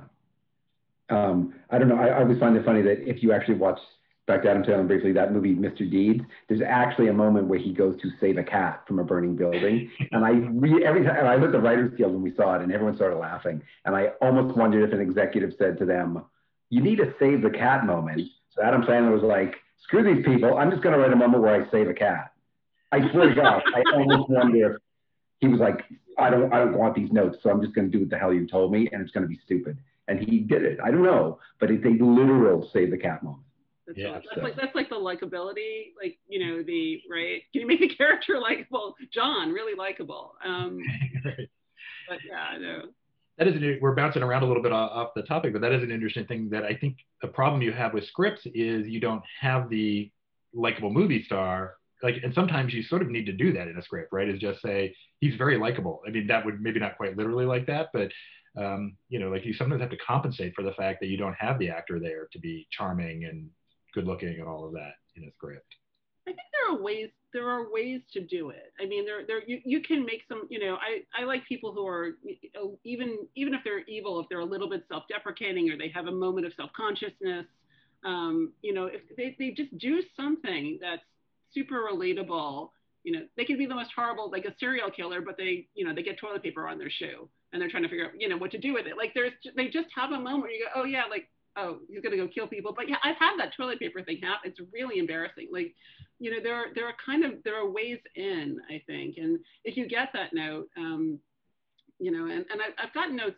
Um, I don't know. I, I always find it funny that if you actually watch back to Adam Sandler briefly, that movie, Mr. Deeds, there's actually a moment where he goes to save a cat from a burning building. And I re- every time I at the Writers Guild when we saw it, and everyone started laughing. And I almost wondered if an executive said to them, "You need a save the cat moment." So Adam Sandler was like, "Screw these people! I'm just going to write a moment where I save a cat." I swear to God, I almost wonder if he was like, "I don't, I don't want these notes, so I'm just going to do what the hell you told me, and it's going to be stupid." And he did it. I don't know, but it's a literal save the cat moment. That's, yeah, that's like that's like the likability, like you know the right. Can you make the character likable? John really likable. Um, right. But yeah, I know. That is an, we're bouncing around a little bit off the topic, but that is an interesting thing that I think the problem you have with scripts is you don't have the likable movie star. Like, and sometimes you sort of need to do that in a script, right? Is just say he's very likable. I mean, that would maybe not quite literally like that, but um, you know, like you sometimes have to compensate for the fact that you don't have the actor there to be charming and good looking and all of that in a script. I think there are ways there are ways to do it. I mean, there there you, you can make some. You know, I I like people who are even even if they're evil, if they're a little bit self-deprecating or they have a moment of self-consciousness. Um, you know, if they they just do something that's super relatable. You know, they can be the most horrible, like a serial killer, but they, you know, they get toilet paper on their shoe and they're trying to figure out, you know, what to do with it. Like there's, they just have a moment where you go, oh yeah, like oh, he's gonna go kill people. But yeah, I've had that toilet paper thing happen. It's really embarrassing. Like, you know, there are there are kind of there are ways in, I think. And if you get that note, um, you know, and, and I, I've gotten notes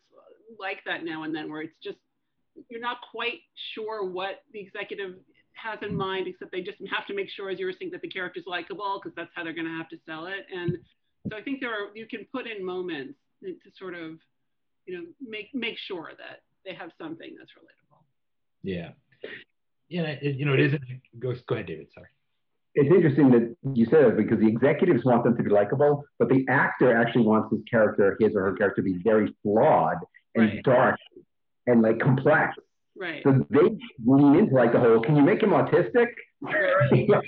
like that now and then where it's just you're not quite sure what the executive has in mind, except they just have to make sure, as you were saying, that the character's likable because that's how they're to have to sell it. And so I think there are you can put in moments to sort of, you know, make make sure that they have something that's relatable. Yeah. Yeah, it, you know, it isn't. Go, go ahead, David. Sorry. It's interesting that you said it because the executives want them to be likable, but the actor actually wants his character, his or her character, to be very flawed and right. dark and like complex. Right. So they lean into like the whole, can you make him autistic? the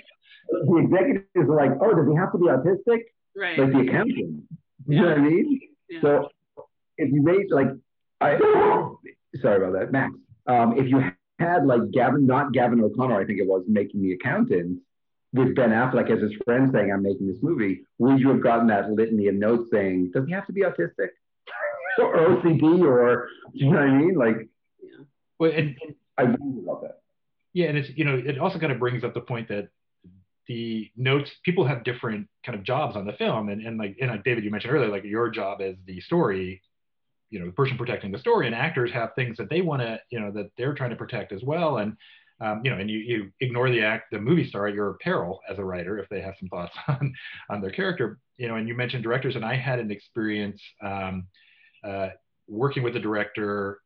executives are like, oh, does he have to be autistic? Right. Like the accountant. You know what I mean? Yeah. So if you made like, I sorry about that, Max. Um, if you had like Gavin, not Gavin O'Connor, I think it was, making The Accountant with Ben Affleck as his friend saying, I'm making this movie, would you have gotten that litany of notes saying, does he have to be autistic or OCD or, you know what I mean? Like, yeah. Well, and, and I wonder about that. Yeah. And it's, you know, it also kind of brings up the point that the notes, people have different kind of jobs on the film. And, and like, and like David, you mentioned earlier, like your job as the story you know the person protecting the story and actors have things that they want to you know that they're trying to protect as well. And um, you know and you, you ignore the act the movie star at your peril as a writer if they have some thoughts on on their character. You know and you mentioned directors and i had an experience um, uh, working with a director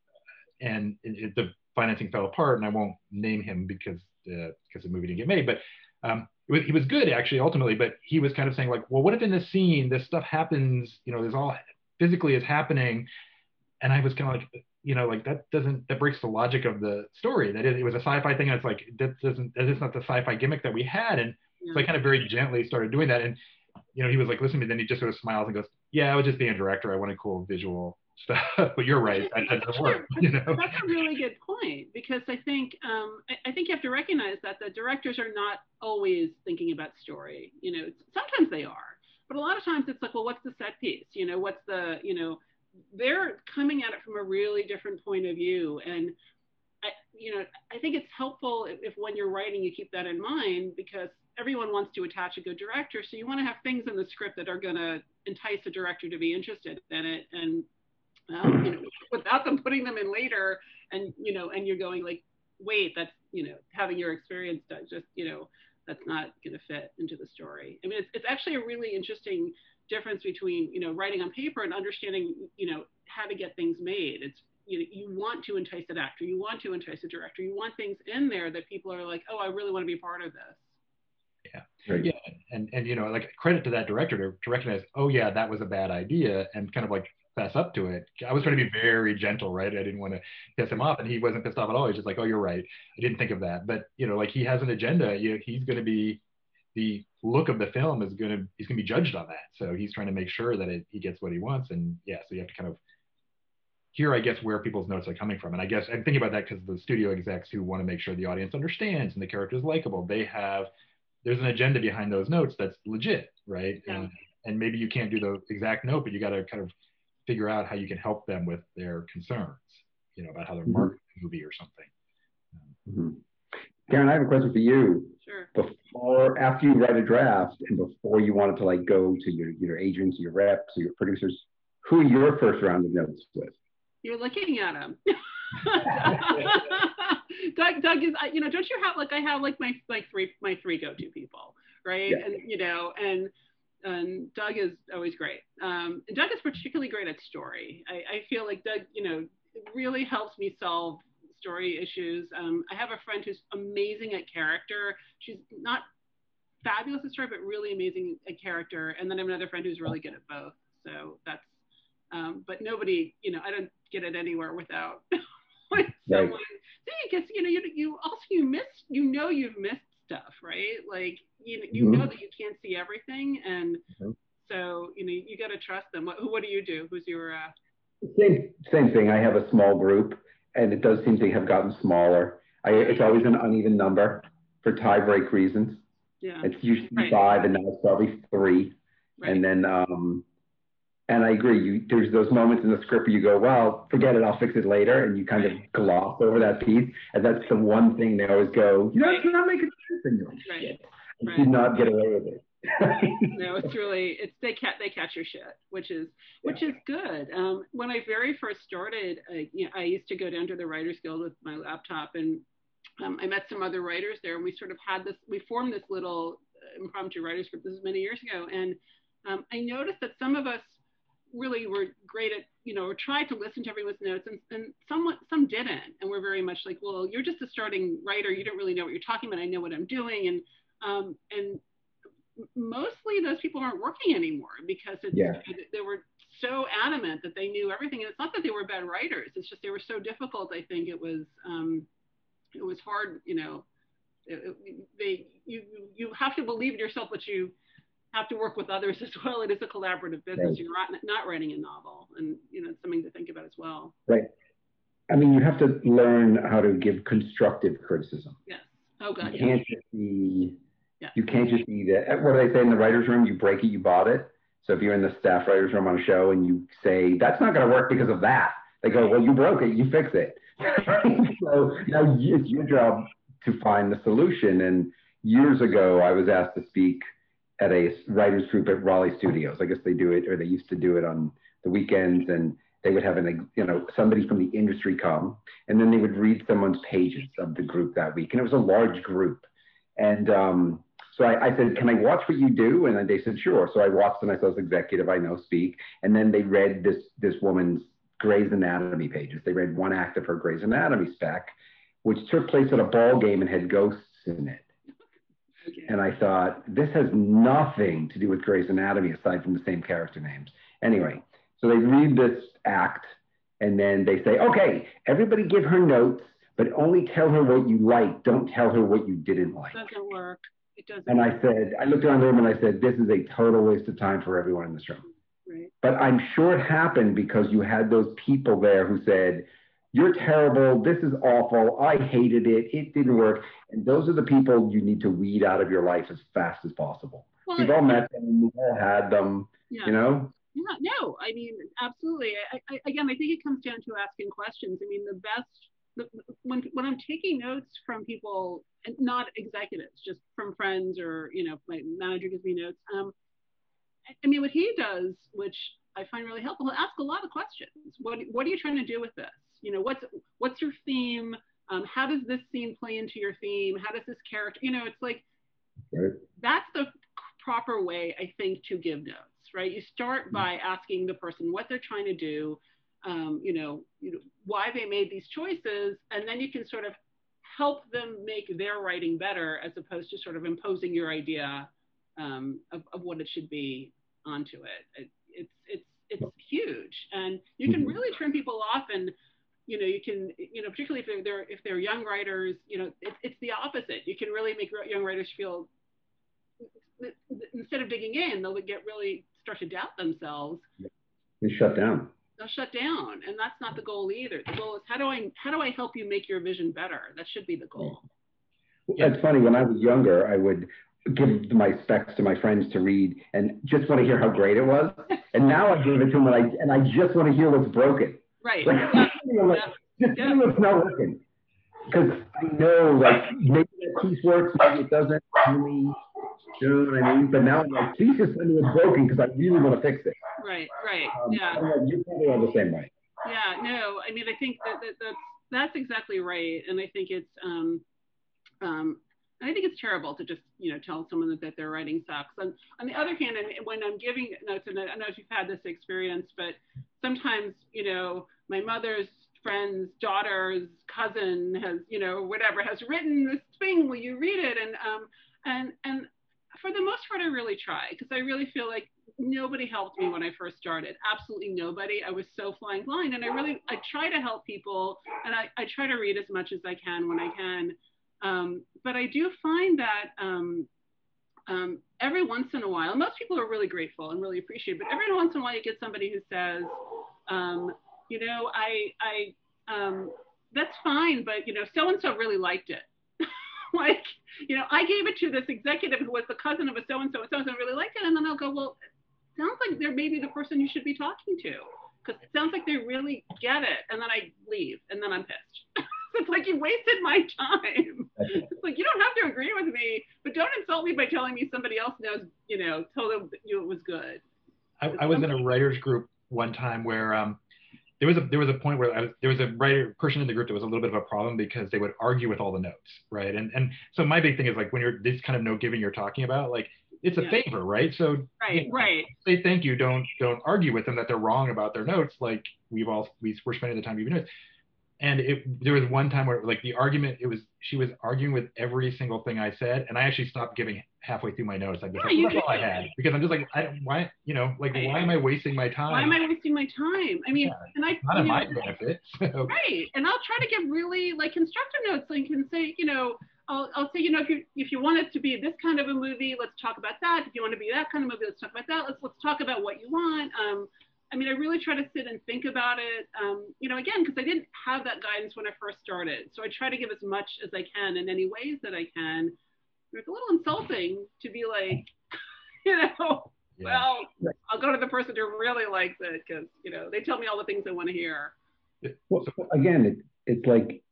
and it, it, the financing fell apart and i won't name him because uh, because the movie didn't get made but um, was, he was good actually ultimately but he was kind of saying like well what if in this scene this stuff happens you know there's all physically is happening and I was kind of like, you know, like that doesn't that breaks the logic of the story. That it, it was a sci-fi thing. And it's like that doesn't that is not the sci-fi gimmick that we had. And yeah. so I kind of very gently started doing that. And you know, he was like, listen to me. Then he just sort of smiles and goes, "Yeah, I was just being a director. I wanted cool visual stuff." but you're right. That, that doesn't work. You know, that's a really good point because I think um, I, I think you have to recognize that the directors are not always thinking about story. You know, sometimes they are, but a lot of times it's like, well, what's the set piece? You know, what's the you know they're coming at it from a really different point of view. And I, you know, I think it's helpful if, if, when you're writing, you keep that in mind because everyone wants to attach a good director. So you want to have things in the script that are going to entice a director to be interested in it. And, um, you know, without them putting them in later and, you know, and you're going like, wait, that's, you know, having your experience just, you know, that's not going to fit into the story. I mean, it's, it's actually a really interesting difference between you know writing on paper and understanding you know how to get things made it's you know you want to entice an actor you want to entice a director you want things in there that people are like oh i really want to be part of this Yeah. Right. Yeah. And, and, you know, like credit to that director to, to recognize, oh, yeah, that was a bad idea and kind of like fess up to it. I was trying to be very gentle, right? I didn't want to piss him off, and he wasn't pissed off at all. He's just like, "Oh, you're right. I didn't think of that." But you know, like he has an agenda. You know, he's going to be the look of the film is going to he's going to be judged on that. So he's trying to make sure that it, he gets what he wants. And yeah, so you have to kind of hear, I guess, where people's notes are coming from. And I guess I'm thinking about that because the studio execs who want to make sure the audience understands and the character is likable, they have there's an agenda behind those notes that's legit, right? Yeah. And, and maybe you can't do the exact note, but you got to kind of figure out how you can help them with their concerns, you know, about how they're mm-hmm. marketing the movie or something. Mm-hmm. Karen, I have a question for you. Sure. Before, after you write a draft, and before you wanted to like go to your your agents, your reps, your producers, who are your first round of notes with? You're looking at them. Doug, Doug is, you know, don't you have like I have like my like three my three go to people, right? Yeah. And you know, and and Doug is always great. Um, Doug is particularly great at story. I, I, feel like Doug, you know, really helps me solve story issues. Um, I have a friend who's amazing at character. She's not fabulous at story, but really amazing at character. And then I have another friend who's really good at both. So that's, um, but nobody, you know, I don't get it anywhere without with someone. Right. Guess, you know, you, you also, you miss, you know, you've missed stuff, right? Like you you mm-hmm. know that you can't see everything, and mm-hmm. so you know you got to trust them. What what do you do? Who's your uh... same same thing? I have a small group, and it does seem to have gotten smaller. I, it's always an uneven number for tie break reasons. Yeah. It's usually right. five, and now it's probably three. Right. And then um, and I agree. You, there's those moments in the script where you go, well, forget it, I'll fix it later, and you kind of gloss over that piece. And that's the one thing they always go, you know, it's not making sense. And you're like, shit, I right. did not get away with it. no, it's really it's they catch they catch your shit, which is which yeah. is good. Um, when I very first started, I, you know, I used to go down to the Writers Guild with my laptop, and um, I met some other writers there, and we sort of had this. We formed this little impromptu writers group. This is many years ago, and um, I noticed that some of us really were great at, you know, tried to listen to everyone's notes and, and somewhat, some didn't. And we're very much like, well, you're just a starting writer. You don't really know what you're talking about. I know what I'm doing. And, um, and mostly those people aren't working anymore because it's, yeah. they were so adamant that they knew everything. And it's not that they were bad writers. It's just, they were so difficult. I think it was, um, it was hard, you know, it, it, they, you, you have to believe in yourself, but you, have to work with others as well. It is a collaborative business. Right. You're not, not writing a novel, and you know it's something to think about as well. Right. I mean, you have to learn how to give constructive criticism. Yes. Oh God. You can't just be. Yeah. You can't just be the. What do they say in the writers' room? You break it, you bought it. So if you're in the staff writers' room on a show and you say that's not going to work because of that, they go, well, you broke it, you fix it. so now it's your job to find the solution. And years ago, I was asked to speak at a writers group at Raleigh Studios. I guess they do it, or they used to do it on the weekends, and they would have an, you know, somebody from the industry come, and then they would read someone's pages of the group that week, and it was a large group, and um, so I, I, said, "Can I watch what you do?" And they said, "Sure." So I watched, and I saw this executive I know speak, and then they read this this woman's Grey's Anatomy pages. They read one act of her Grey's Anatomy spec, which took place at a ball game and had ghosts in it. And I thought, this has nothing to do with Grey's Anatomy aside from the same character names. Anyway, so they read this act and then they say, okay, everybody give her notes, but only tell her what you like. Don't tell her what you didn't like. Doesn't work. It doesn't and. I said, I looked around the room and I said, this is a total waste of time for everyone in this room. Right. But I'm sure it happened because you had those people there who said, you're terrible. This is awful. I hated it. It didn't work. And those are the people you need to weed out of your life as fast as possible. Well, we've all met them. We've all had them. Yeah. You know. Yeah. No. I mean, absolutely. I, I, again, I think it comes down to asking questions. I mean, the best when when I'm taking notes from people, not executives, just from friends or you know, my manager gives me notes. Um, I mean, what he does, which I find really helpful, he'll ask a lot of questions. What what are you trying to do with this? you know, what's what's your theme? Um, how does this scene play into your theme? How does this character, you know, it's like right. that's the proper way I think to give notes, right? You start mm-hmm. by asking the person what they're trying to do, um, you know, you know, why they made these choices, and then you can sort of help them make their writing better as opposed to sort of imposing your idea um, of, of, what it should be onto it. it. It's it's it's huge, and you can mm-hmm. really turn people off. And you know, you can you know, particularly if they're, they're if they're young writers, you know, it's it's the opposite. You can really make young writers feel instead of digging in, they'll get really start to doubt themselves. And shut down. They'll shut down, and that's not the goal either. The goal is how do I how do I help you make your vision better? That should be the goal. It's funny. When I was younger, I would give my specs to my friends to read and just want to hear how great it was. And now I give it to them and I and I just want to hear what's broken. Right. Like, yeah. like, yeah. Just yeah. what's not working. Because I know like maybe that piece works, maybe it doesn't. Really, you know what I mean? But now I'm like, please just send me what's broken because I really want to fix it. Right. Right. Um, yeah. you probably are the same way. Yeah. No. I mean, I think that, that that's that's exactly right, and I think it's um um I think it's terrible to just, you know, tell someone that, that their writing sucks. And on the other hand, and when I'm giving notes, and I don't know if you've had this experience, but sometimes, you know, my mother's friend's daughter's cousin has, you know, whatever, has written this thing. Will you read it? And um, and and for the most part, I really try because I really feel like nobody helped me when I first started. Absolutely nobody. I was so flying blind, and I really I try to help people, and I I try to read as much as I can when I can. Um, but I do find that um, um, every once in a while, most people are really grateful and really appreciate, but every once in a while you get somebody who says, um, you know, I, I, um, that's fine, but you know, so and so really liked it. like, you know, I gave it to this executive who was the cousin of a so and so, and so and so really liked it, and then I'll go, well, sounds like they're maybe the person you should be talking to, because it sounds like they really get it, and then I leave, and then I'm pissed. it's like you wasted my time. It's like you don't have to agree with me, but don't insult me by telling me somebody else knows, you know, told them you it was good. I, I was in a writers group one time where um, there was a there was a point where was, there was a writer person in the group that was a little bit of a problem because they would argue with all the notes, right? And and so my big thing is like when you're this kind of note giving you're talking about, like it's a yeah. favor, right? So right, you know, right. Say thank you. Don't don't argue with them that they're wrong about their notes. Like we've all we, we're spending the time giving notes and it, there was one time where like the argument it was she was arguing with every single thing I said and I actually stopped giving halfway through my notes like yeah, like, that's all I had because I'm just like I why you know like right. why am I wasting my time why am I wasting my time? I mean yeah, and I not in my benefit so. right and I'll try to give really like constructive notes like can say you know I'll, I'll say you know if you if you want it to be this kind of a movie let's talk about that. If you want to be that kind of movie let's talk about that. Let's let's talk about what you want um I mean, I really try to sit and think about it, um, you know, again, because I didn't have that guidance when I first started. So I try to give as much as I can in any ways that I can. It's a little insulting to be like, you know, yeah. well, I'll go to the person who really likes it because, you know, they tell me all the things I want to hear. Well, again, it, it's like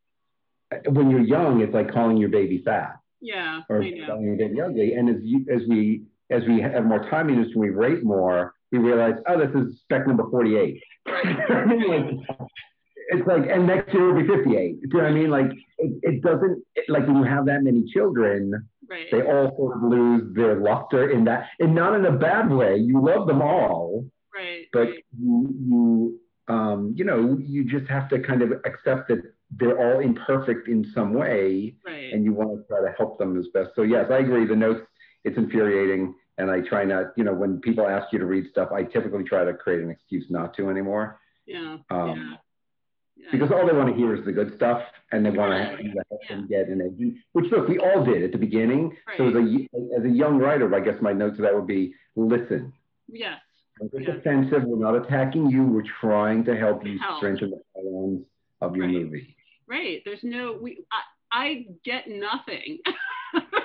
when you're young, it's like calling your baby fat. Yeah, or calling your baby ugly. And as you, as we as we have more time in this we rate more, we realize, oh, this is spec number 48. it's like, and next year will be 58. Do you know what I mean? Like, it, it doesn't, it, like when you have that many children, right. they all sort of lose their luster in that, and not in a bad way. You love them all. Right. But right. you, you, um, you know, you just have to kind of accept that they're all imperfect in some way, right. and you want to try to help them as best. So yes, I agree. The notes, it's infuriating and I try not, you know, when people ask you to read stuff, I typically try to create an excuse not to anymore. Yeah. Um, yeah. Yeah. Because all they want to hear is the good stuff, and they want to help yeah. them get an edge. Which look, we all did at the beginning. Right. So as a as a young writer, I guess my note to that would be listen. Yes. Don't yes. offensive. We're not attacking you. We're trying to help you help. strengthen the balance of your right. movie. Right. There's no we. I, I get nothing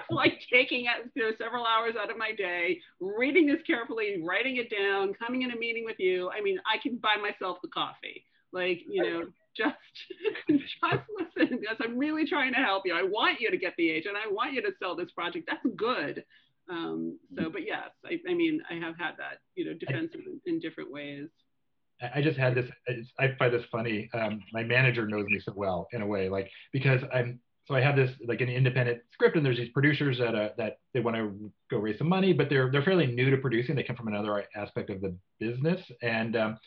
like taking you know, several hours out of my day, reading this carefully, writing it down, coming in a meeting with you. I mean, I can buy myself the coffee. Like, you know, just just listen because I'm really trying to help you. I want you to get the agent. I want you to sell this project. That's good. Um, so, but yes, I, I, mean, I have had that, you know, defensive in, in different ways. I just had this. I find this funny. Um, my manager knows me so well in a way, like because I'm so I have this like an independent script, and there's these producers that uh, that they want to go raise some money, but they're they're fairly new to producing. They come from another aspect of the business, and um,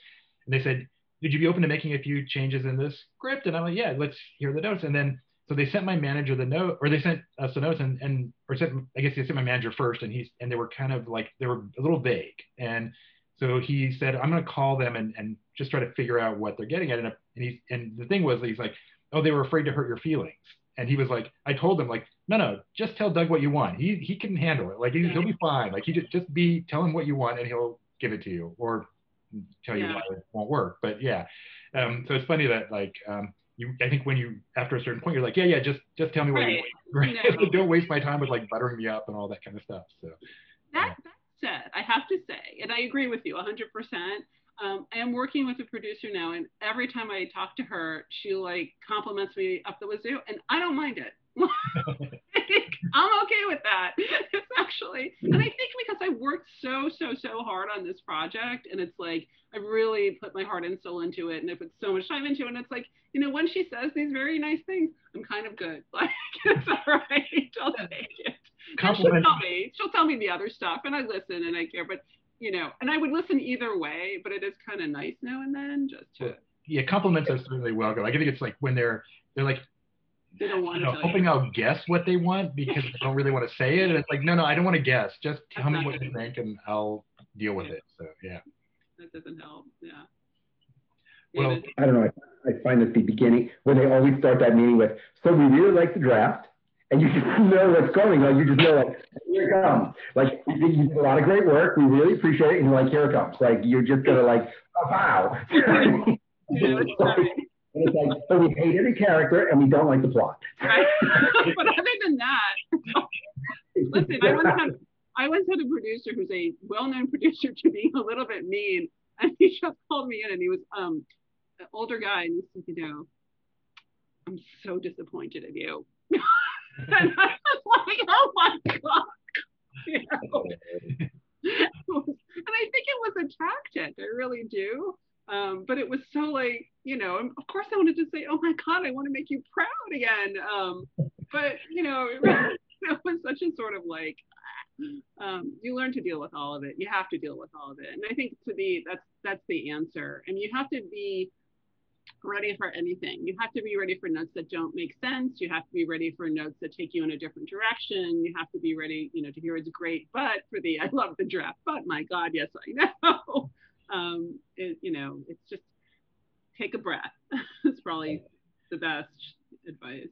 and they said, "Would you be open to making a few changes in this script?" And I'm like, "Yeah, let's hear the notes." And then so they sent my manager the note, or they sent us the notes, and and or sent I guess they sent my manager first, and he's and they were kind of like they were a little vague, and so he said I'm going to call them and and just try to figure out what they're getting at, and and he's and the thing was he's like, oh, they were afraid to hurt your feelings, and he was like, I told him like, no, no, just tell Doug what you want. He he can handle it. Like he, will be fine. Like he just just be tell him what you want, and he'll give it to you, or tell you why it won't work. But yeah, um, so it's funny that like um, you, I think when you after a certain point, you're like, yeah, yeah, just just tell me what right. you want. Right? No. Don't waste my time with like buttering me up and all that kind of stuff. So that that said, I have to say, and I agree with you 100%. Um, I am working with a producer now, and every time I talk to her, she like compliments me up the wazoo, and I don't mind it. I'm okay with that. It's actually, and I think because I worked so, so, so hard on this project, and it's like I really put my heart and soul into it, and I put so much time into it, and it's like, you know, when she says these very nice things, I'm kind of good. Like it's all right. I'll take it. She'll tell me. She'll tell me the other stuff, and I listen and I care. But you know, and I would listen either way. But it is kind of nice now and then just to. Yeah, compliments are certainly welcome. I think it's like when they're they're like they don't want you know, hoping you. I'll guess what they want because they don't really want to say it. And it's like, no, no, I don't want to guess. Just tell That's me what you think and I'll deal with it. So yeah. That doesn't help. Yeah. Well, I don't know. I, I find that the beginning when they always start that meeting with, so we really like the draft and you just know what's going on. You just know, like, here it comes. Like, you did a lot of great work. We really appreciate it. And you're like, here it comes. Like, you're just going to, like, oh, wow. And it's like, so we hate every character and we don't like the plot. Right. but other than that, listen, I once, had, I once had a producer who's a well-known producer to be a little bit mean, and he just called me in, and he was um an older guy, and he said, you know, I'm so disappointed in you. and I was like, oh my god. You know? and I think it was a tactic. I really do. Um, but it was so like, you know, of course I wanted to say, oh my God, I want to make you proud again. Um, but, you know, it, it was such a sort of like, um, you learn to deal with all of it. You have to deal with all of it. And I think to be, that's, that's the answer. And you have to be ready for anything. You have to be ready for notes that don't make sense. You have to be ready for notes that take you in a different direction. You have to be ready, you know, to hear it's great, but for the, I love the draft, but my God, yes, I know um, it, you know, it's just take a breath. it's probably the best advice.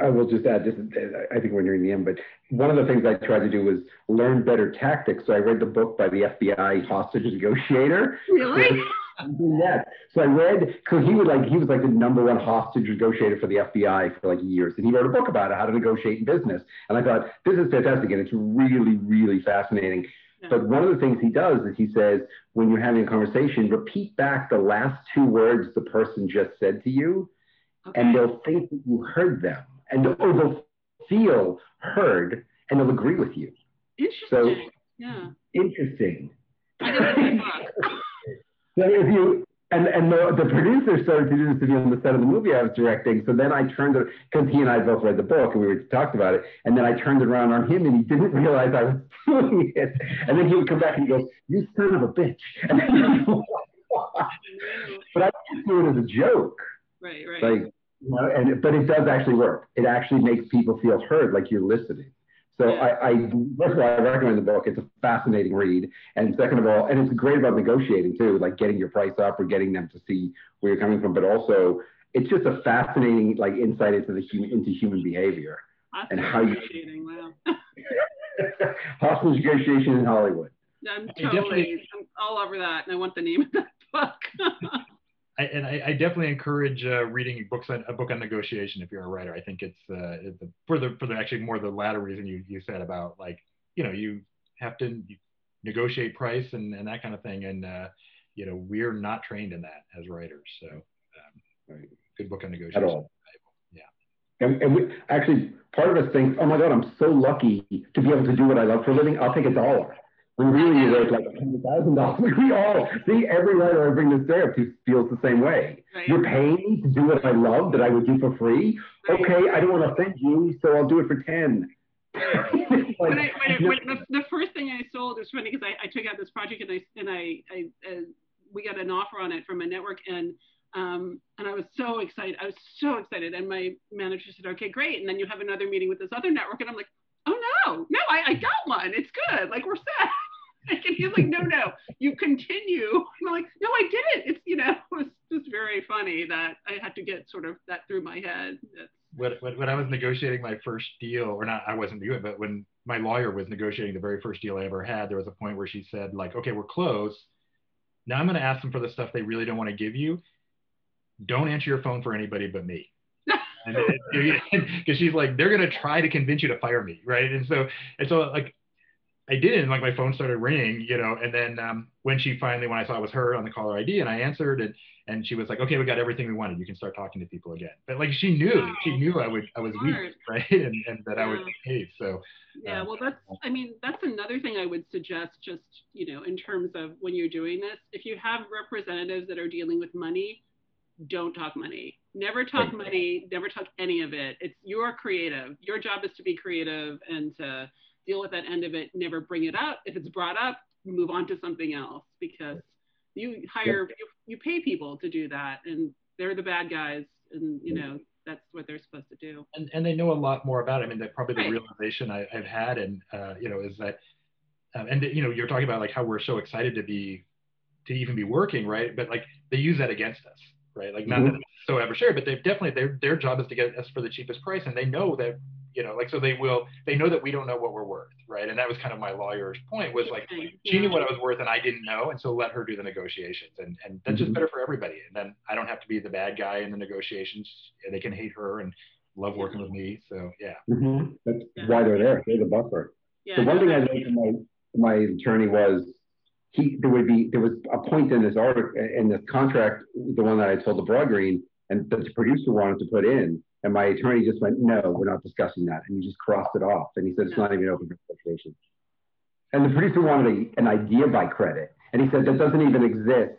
I will just add, just I think we're nearing the end, but one of the things I tried to do was learn better tactics. So I read the book by the FBI hostage negotiator. Really? Yes. So I read because he was like he was like the number one hostage negotiator for the FBI for like years, and he wrote a book about it, how to negotiate in business. And I thought this is fantastic, and it's really really fascinating. But one of the things he does is he says, when you're having a conversation, repeat back the last two words the person just said to you, okay. and they'll think that you heard them, and or they'll feel heard, and they'll agree with you. Interesting. So, yeah. Interesting. So if you and and the, the producer started to do this to me on the set of the movie I was directing. So then I turned it because he and I both read the book and we were talked about it. And then I turned it around on him and he didn't realize I was doing it. And then he would come back and he goes, "You son of a bitch!" but I just do it as a joke. Right, right. Like, you know, and but it does actually work. It actually makes people feel heard, like you're listening. So. I, I, first of all, I recommend the book. It's a fascinating read, and second of all, and it's great about negotiating too, like getting your price up or getting them to see where you're coming from. But also, it's just a fascinating like insight into the human into human behavior and how you. Wow. hostage negotiation in Hollywood. I'm totally, I'm all over that, and I want the name of that book. I, and I, I, definitely encourage uh, reading books on a book on negotiation if you're a writer. I think it's uh, the, for the for the actually more the latter reason you, you said about like you know you have to negotiate price and, and that kind of thing. And uh, you know we're not trained in that as writers. So um, right. good book on negotiation. At all. Yeah. And, and we, actually, part of us thinks, oh my God, I'm so lucky to be able to do what I love for a living. I'll take a dollar. When really worth like hundred thousand dollars. We all see every writer I bring this to feels the same way. Right. You're paying me to do what I love that I would do for free. Right. Okay, I don't want to offend you, so I'll do it for ten. like, when I, when, when the, the, first thing I sold was funny because I, I, took out this project and I and I, I uh, we got an offer on it from a network and Um, and I was so excited. I was so excited. And my manager said, okay, great. And then you have another meeting with this other network. And I'm like, oh no, no, I, I got one. It's good. Like we're set. and he's like, no, no, you continue. And I'm like, no, I didn't. It's, you know, it was just very funny that I had to get sort of that through my head. When, when, when I was negotiating my first deal, or not, I wasn't doing it, but when my lawyer was negotiating the very first deal I ever had, there was a point where she said, like, okay, we're close. Now I'm going to ask them for the stuff they really don't want to give you. Don't answer your phone for anybody but me. because she's like, they're gonna try to convince you to fire me, right? And so, and so, like, I didn't. like my phone started ringing, you know, and then um, when she finally, when I saw it was her on the caller ID, and I answered, and and she was like, okay, we got everything we wanted. You can start talking to people again. But like she knew, wow. she knew I would, I was Smart. weak, right, and, and that yeah. I would behave. So yeah, um, well, that's, I mean, that's another thing I would suggest, just you know, in terms of when you're doing this, if you have representatives that are dealing with money, don't talk money. Never talk money. Never talk any of it. It's you're creative. Your job is to be creative and to deal with that end of it. Never bring it up. If it's brought up, move on to something else because you hire you, you pay people to do that and they're the bad guys and you know that's what they're supposed to do. And and they know a lot more about it. I mean, that probably the right. realization I, have had and uh, you know is that um, and you know you're talking about like how we're so excited to be to even be working right, but like they use that against us right? Like not mm-hmm. that it's so adversarial, but they've definitely their their job is to get us for the cheapest price, and they know that you know, like so they will they know that we don't know what we're worth, right? And that was kind of my lawyer's point was like she knew what I was worth and I didn't know, and so let her do the negotiations, and and that's mm-hmm. just better for everybody. And then I don't have to be the bad guy in the negotiations. They can hate her and love working with me. So yeah, mm-hmm. that's yeah. why they're there. They're the buffer. Yeah, the one thing I learned from my my attorney was he there would be there was a point in this article in this contract, the one that I told the Broad Green, and that the producer wanted to put in, and my attorney just went, "No, we're not discussing that," and he just crossed it off, and he said it's not even open for negotiation. And the producer wanted a, an idea by credit, and he said that doesn't even exist.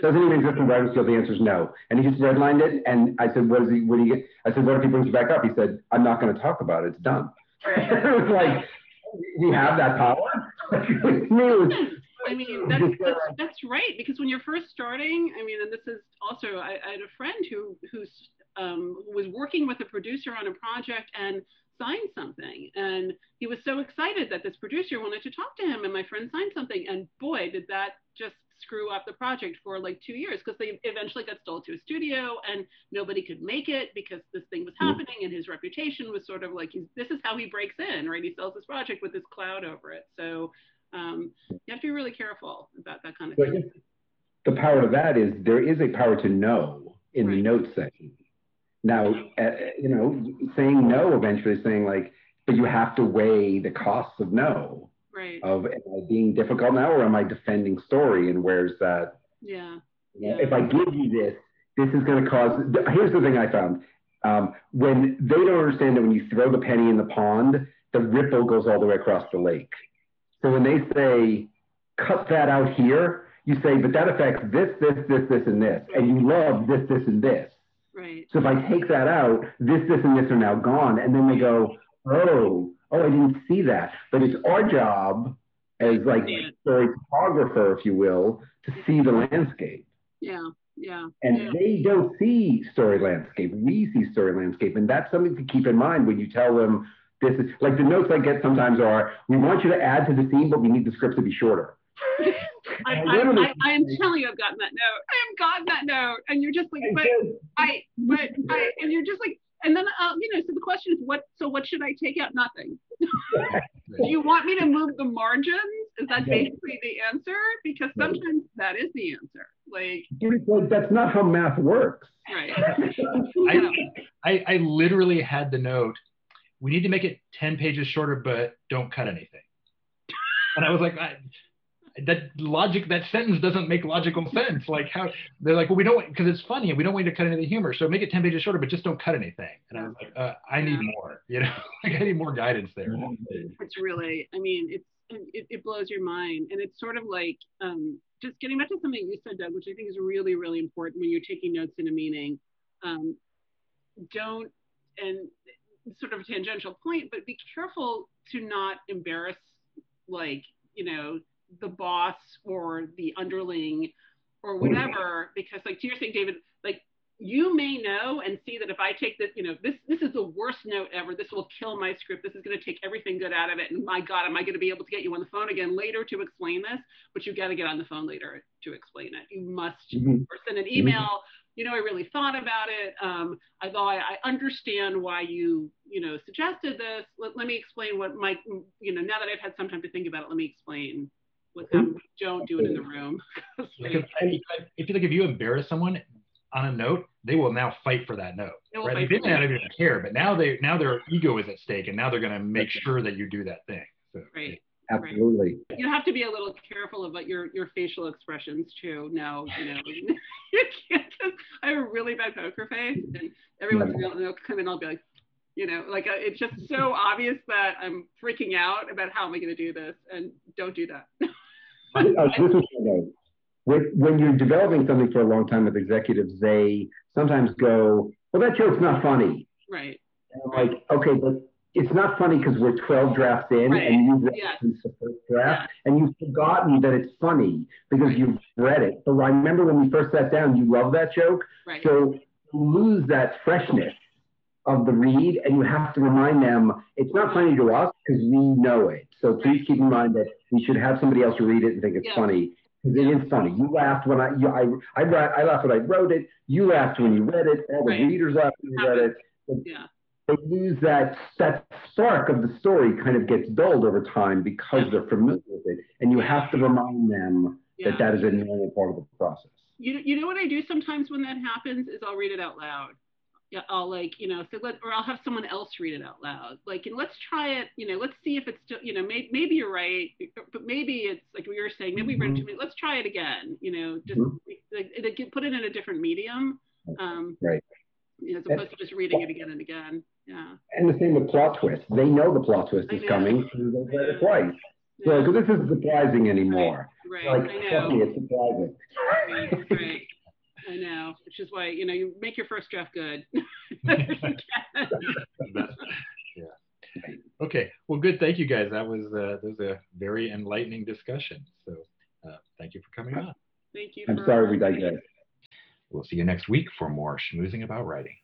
Doesn't even exist in writing skills. The answer is no. And he just redlined it. And I said, "What is he? What do you get?" I said, "What if he brings it back up?" He said, "I'm not going to talk about it. It's done." it was like you have that power. I mean, that's, that's, that's right. Because when you're first starting, I mean, and this is also, I, I had a friend who who's um, was working with a producer on a project and signed something, and he was so excited that this producer wanted to talk to him, and my friend signed something, and boy, did that just screw up the project for like two years because they eventually got sold to a studio and nobody could make it because this thing was mm. happening and his reputation was sort of like he's this is how he breaks in right he sells this project with this cloud over it so um, you have to be really careful about that kind of thing. The power of that is there is a power to know in right. the note section. Now, uh, you know, saying no eventually saying like, but you have to weigh the costs of no. Right. Of am I being difficult now or am I defending story? And where's that? Yeah. You know, yeah. If I give you this, this is going to cause. Here's the thing I found. Um, when they don't understand that when you throw the penny in the pond, the ripple goes all the way across the lake. So when they say, cut that out here, you say, but that affects this, this, this, this, and this. And you love this, this, and this. Right. So if I take that out, this, this, and this are now gone. And then they go, oh, oh, I didn't see that. But it's our job as like yeah. story photographer, if you will, to see the landscape. Yeah. Yeah. And yeah. they don't see story landscape. We see story landscape. And that's something to keep in mind when you tell them this is like the notes I get sometimes are, we want you to add to the scene, but we need the script to be shorter. I, I, I, I, am telling you, I've gotten that note. I have gotten that note, and you're just like, but I, but I, and you're just like, and then uh, you know, so the question is, what? So what should I take out? Nothing. Do you want me to move the margins? Is that basically the answer? Because sometimes that is the answer. Like, like that's not how math works. Right. I, I, I literally had the note we need to make it 10 pages shorter, but don't cut anything. And I was like, I, that logic, that sentence doesn't make logical sense. Like how they're like, well, we don't, because it's funny, and we don't want you to cut any of the humor. So make it 10 pages shorter, but just don't cut anything. And I was like, uh, I need more, you know, like I need more guidance there. It's really, I mean, it's, it, it blows your mind. And it's sort of like, um, just getting back to something you said, Doug, which I think is really, really important when you're taking notes in a meeting. Um, don't, and sort of a tangential point, but be careful to not embarrass, like, you know, the boss or the underling or whatever because like to your saying david like you may know and see that if I take this, you know, this this is the worst note ever. This will kill my script. This is going to take everything good out of it. And my God, am I going to be able to get you on the phone again later to explain this? But you got to get on the phone later to explain it. You must mm-hmm. or send an mm-hmm. email. Mm-hmm. You know, I really thought about it. Um, I thought I, I understand why you, you know, suggested this. Let, let me explain what my, you know, now that I've had some time to think about it, let me explain what's mm-hmm. Don't do it in the room. like if, if you like, if you embarrass someone, on a note, they will now fight for that note. They right? They didn't even care, but now they now their ego is at stake, and now they're going to make sure that you do that thing. So, right. Absolutely. Right. You have to be a little careful about your your facial expressions too. Now you know, you can't just. I have a really bad poker face, and everyone's yeah. they'll come in. I'll be like, you know, like uh, it's just so obvious that I'm freaking out about how am I going to do this, and don't do that. this is when you're developing something for a long time with executives, they sometimes go, "Well, that joke's not funny." Right. And I'm like, okay, but it's not funny because we're 12 drafts in right. and you've read yes. the first draft yeah. and you've forgotten that it's funny because right. you've read it. But I remember when we first sat down, you loved that joke. Right. So lose that freshness of the read and you have to remind them it's not funny to us because we know it. So please keep in mind that we should have somebody else read it and think it's yeah. funny because it is funny. You laughed when I, you, I, I, I laughed when I wrote it. You laughed when you read it. All the right. readers laughed when you read it. yeah. They lose that that spark of the story kind of gets dulled over time because yeah. they're familiar with it, and you have to remind them yeah. that that is a normal part of the process. You, you know what I do sometimes when that happens is I'll read it out loud I'll like, you know, so let, or I'll have someone else read it out loud. Like, and let's try it, you know, let's see if it's still, you know, may, maybe you're right, but maybe it's like we were saying, maybe mm-hmm. we read let's try it again, you know, just mm-hmm. like, put it in a different medium. Um, right. You know, as opposed to just reading it again and again. Yeah. And the same with plot twist. They know the plot twist is coming, so they've read it twice. So, because this isn't surprising anymore. Right. right. Like, I know. Me, it's surprising. Right. right. I know, which is why you know you make your first draft good. yeah. Okay. Well, good. Thank you, guys. That was uh, that was a very enlightening discussion. So, uh, thank you for coming on. Thank you. I'm sorry we digress. We'll see you next week for more schmoozing about writing.